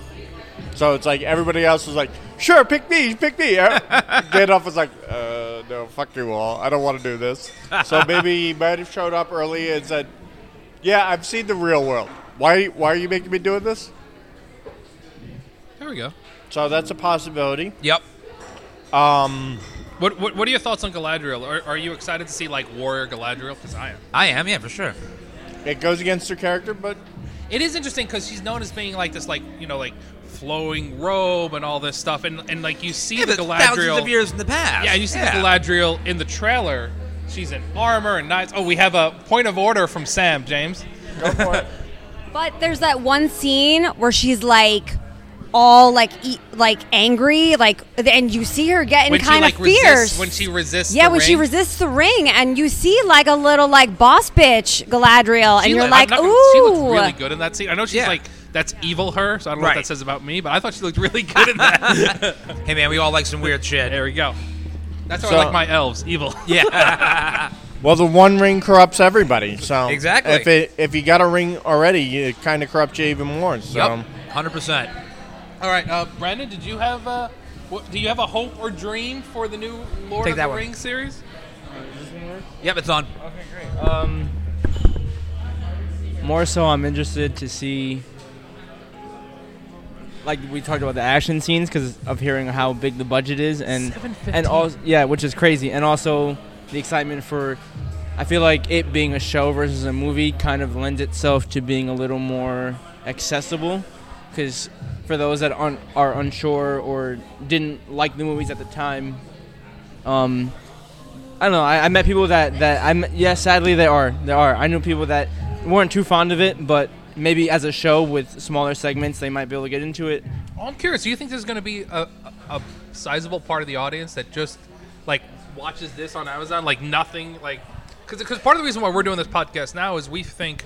So it's like everybody else was like, "Sure, pick me, pick me." *laughs* Gandalf was like, uh, "No, fuck you all. I don't want to do this." So maybe he might have showed up early and said, "Yeah, I've seen the real world. Why? Why are you making me doing this?" There we go. So that's a possibility. Yep. Um, What, what, what are your thoughts on Galadriel? Are, are you excited to see like warrior Galadriel? Because I am. I am. Yeah, for sure. it goes against her character, but It is interesting because she's known as being like this, like you know, like flowing robe and all this stuff, and and like you see Yeah, the but Galadriel. thousands of years in the past. Yeah, and you see Yeah. the Galadriel in the trailer. She's in armor and knights. Oh, we have a point of order from Sam James. go for it. *laughs* But there's that one scene where she's like all like e- like angry, like and you see her getting When she kind like of resists, fierce. when she resists. yeah, the when she resists the ring, and you see like a little like boss bitch Galadriel, and you're look- like, I'm not ooh. she looks really good in that scene. I know she's Yeah. like that's evil her, so I don't know what that says about me, but I thought she looked really good in that. *laughs* Hey man, we all like some weird shit. there we go. That's how So- I like my elves, evil. Yeah. *laughs* Well, the one ring corrupts everybody. So Exactly. if it if you got a ring already, it kind of corrupts you even more. So yep. Hundred percent. All right, uh, Brandon, did you have uh, what, do you have a hope or dream for the new Lord Take of that the one. Rings series? Yep, it's on. Okay, great. Um, more so, I'm interested to see, like we talked about the action scenes because of hearing how big the budget is, and and also yeah, which is crazy, and also the excitement for. I feel like it being a show versus a movie kind of lends itself to being a little more accessible, because for those that aren't are unsure or didn't like the movies at the time, um, I don't know. I, I met people that that I met, yeah. Sadly, there are there are. I knew people that weren't too fond of it, but maybe as a show with smaller segments, they might be able to get into it. I'm curious. Do you think there's going to be a, a sizable part of the audience that just like watches this on Amazon, like nothing, like because part of the reason why we're doing this podcast now is we think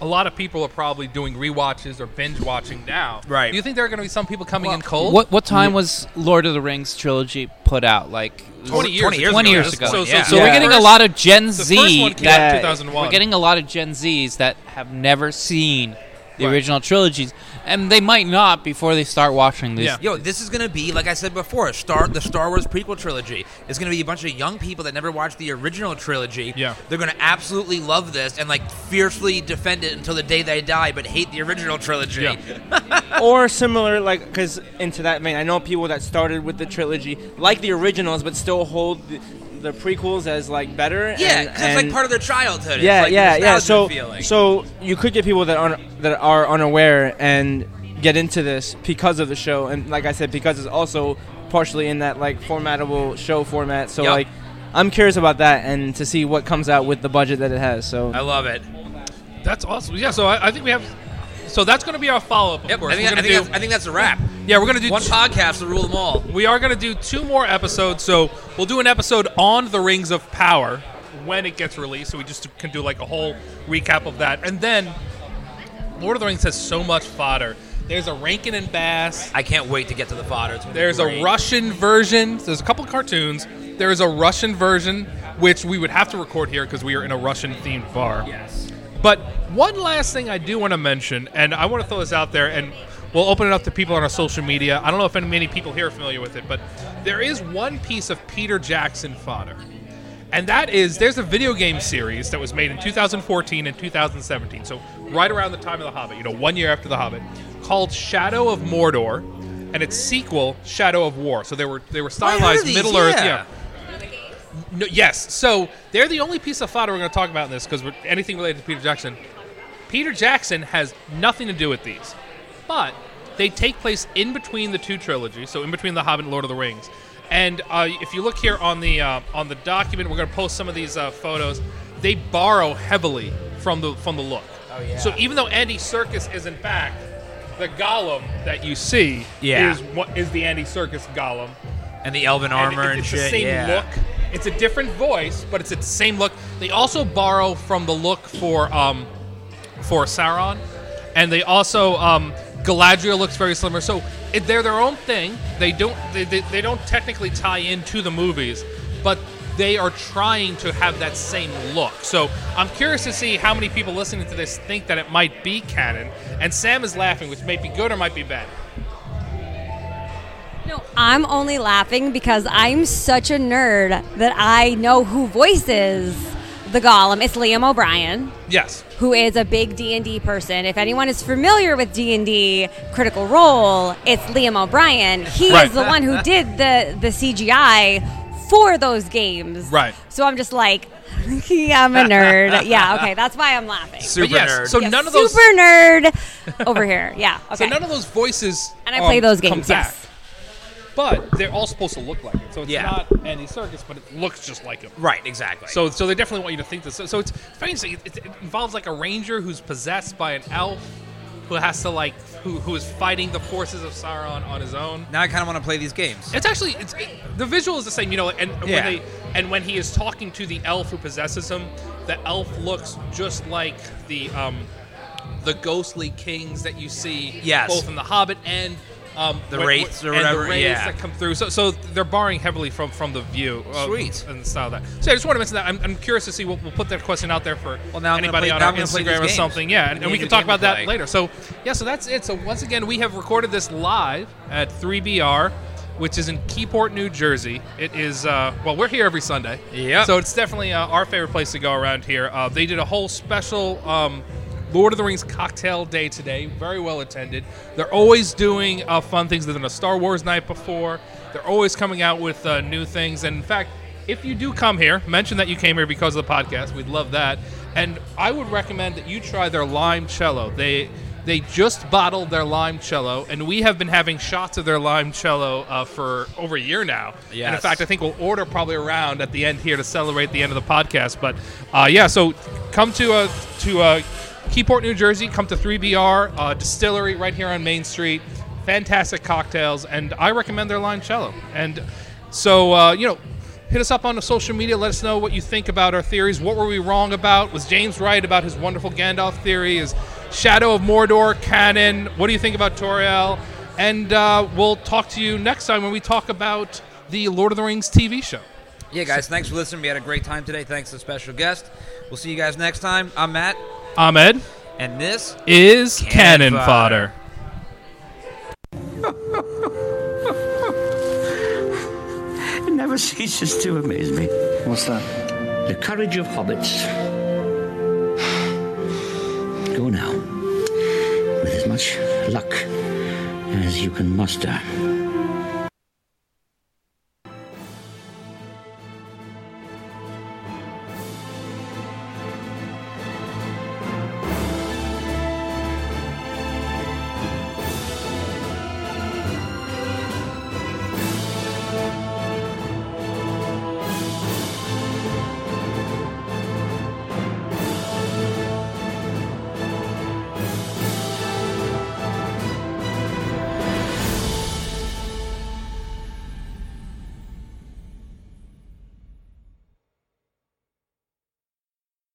a lot of people are probably doing rewatches or binge watching now. Right. Do you think there are going to be some people coming in cold? What what time was Lord of the Rings trilogy put out? Like 20 years 20 years ago. 20 years That's ago. point, So- yeah. So Yeah. we're getting a lot of Gen the Z first one came that out 2001. we're getting a lot of Gen Zs that have never seen the Right. original trilogies, and they might not before they start watching these. Yeah. Yo, this is gonna be like I said before. Star the Star Wars prequel trilogy It's gonna be a bunch of young people that never watched the original trilogy. Yeah. they're gonna absolutely love this and like fiercely defend it until the day they die, but hate the original trilogy. Yeah. *laughs* or similar, like because into that vein, I know people that started with the trilogy like the originals, but still hold the, the prequels as like better. Yeah, and, 'cause it's like part of their childhood. It's yeah, like yeah, yeah. So, feeling. so you could get people that are that are unaware and get into this because of the show, and like I said, because it's also partially in that like formatable show format. So Yup. like, I'm curious about that and to see what comes out with the budget that it has. So I love it. That's awesome. Yeah, so I, I think we have. So that's going to be our follow up. Of Yep, course, I think, we're I, think do. I think that's a wrap. yeah, we're going to do One two- podcast to rule them all. We are going to do two more episodes. So we'll do an episode on the Rings of Power when it gets released. So we just can do like a whole recap of that. And then Lord of the Rings has so much fodder. There's a Rankin and Bass. I can't wait to get to the fodder. There's a. Russian version. There's a couple cartoons. There is a Russian version, which we would have to record here because we are in a Russian themed bar. Yes. But one last thing I do want to mention, and I want to throw this out there, and we'll open it up to people on our social media. I don't know if any, many people here are familiar with it, but there is one piece of Peter Jackson fodder. And that is, there's a video game series that was made in 2014 and 2017, so right around the time of The Hobbit, you know, one year after The Hobbit, called Shadow of Mordor, and its sequel, Shadow of War. So they were they were stylized Middle Earth, yeah. No, yes. So they're the only piece of fodder we're going to talk about in this because anything related to Peter Jackson. Peter Jackson has nothing to do with these, but they take place in between the two trilogies, so in between The Hobbit and Lord of the Rings. And uh, if you look here on the uh, on the document, we're going to post some of these uh, photos. They borrow heavily from the from the look. Oh yeah. So even though Andy Serkis is in fact the Gollum that you see Yeah. is what is the Andy Serkis Gollum And the elven armor and and, shit. the same yeah. look. It's a different voice, but it's the same look. They also borrow from the look for um, for Sauron, and they also um, Galadriel looks very similar. So it, they're their own thing. They don't they, they, they don't technically tie into the movies, but they are trying to have that same look. So I'm curious to see how many people listening to this think that it might be canon. And Sam is laughing, which might be good or might be bad. No, I'm only laughing because I'm such a nerd that I know who voices the Gollum. It's Liam O'Brien, Yes. who is a big D&D person. If anyone is familiar with D&D Critical Role, it's Liam O'Brien. He Right. is the one who did the the CGI for those games. Right. So I'm just like, yeah, *laughs* I'm a nerd. Yeah, okay, that's why I'm laughing. Super But yes, nerd. so Yeah, none of those super nerd over here. Yeah. Okay. So none of those voices. And I play um, those come games, back. But they're all supposed to look like it. So it's Yeah. not Andy Serkis, but it looks just like him. Right, exactly. So, so they definitely want you to think this. So, so it's interesting. It, it involves like a ranger who's possessed by an elf, who has to like who who is fighting the forces of Sauron on his own. now I kind of want to play these games. It's actually it's it, the visual is the same, you know, and Yeah. when they and when he is talking to the elf who possesses him, the elf looks just like the um the ghostly kings that you see Yes. both in the Hobbit and um, The wraiths or whatever, the wraiths yeah. that come through. So, so they're borrowing heavily from from the view, uh, Sweet. and the style of that. So I just want to mention that. I'm, I'm curious to see. We'll, we'll put that question out there for Well, now anybody play- on now our I'm gonna play Instagram or something. Yeah, and, and we can talk about that later. So yeah, so that's it. So once again, we have recorded this live at 3BR. Which is in Keyport, New Jersey. It is uh, well, we're here every Sunday. Yeah. So it's definitely uh, our favorite place to go around here. Uh, they did a whole special um, Lord of the Rings cocktail day today. Very well attended. They're always doing uh, fun things. They've done a Star Wars night before. They're always coming out with uh, new things. And in fact, if you do come here, mention that you came here because of the podcast. We'd love that. And I would recommend that you try their lime cello. They they just bottled their lime cello, and we have been having shots of their lime cello uh, for over a year now. And in fact, I think we'll order probably around at the end here to celebrate the end of the podcast. But uh, yeah, so come to a to uh, Keyport, New Jersey. Come to 3BR uh, Distillery right here on Main Street. Fantastic cocktails, and I recommend their limoncello. And so uh, you know. Hit us up on the social media. Let us know what you think about our theories. What were we wrong about? Was James right about his wonderful Gandalf theory? Is Shadow of Mordor canon? What do you think about Tauriel? And uh, we'll talk to you next time when we talk about the Lord of the Rings TV show. Yeah, guys, thanks for listening. We had a great time today. Thanks to special guest. We'll see you guys next time. I'm Matt, Ahmed and this is Canon canon fodder. fodder. It never ceases to amaze me. What's that? The courage of hobbits. Go now. With as much luck as you can muster.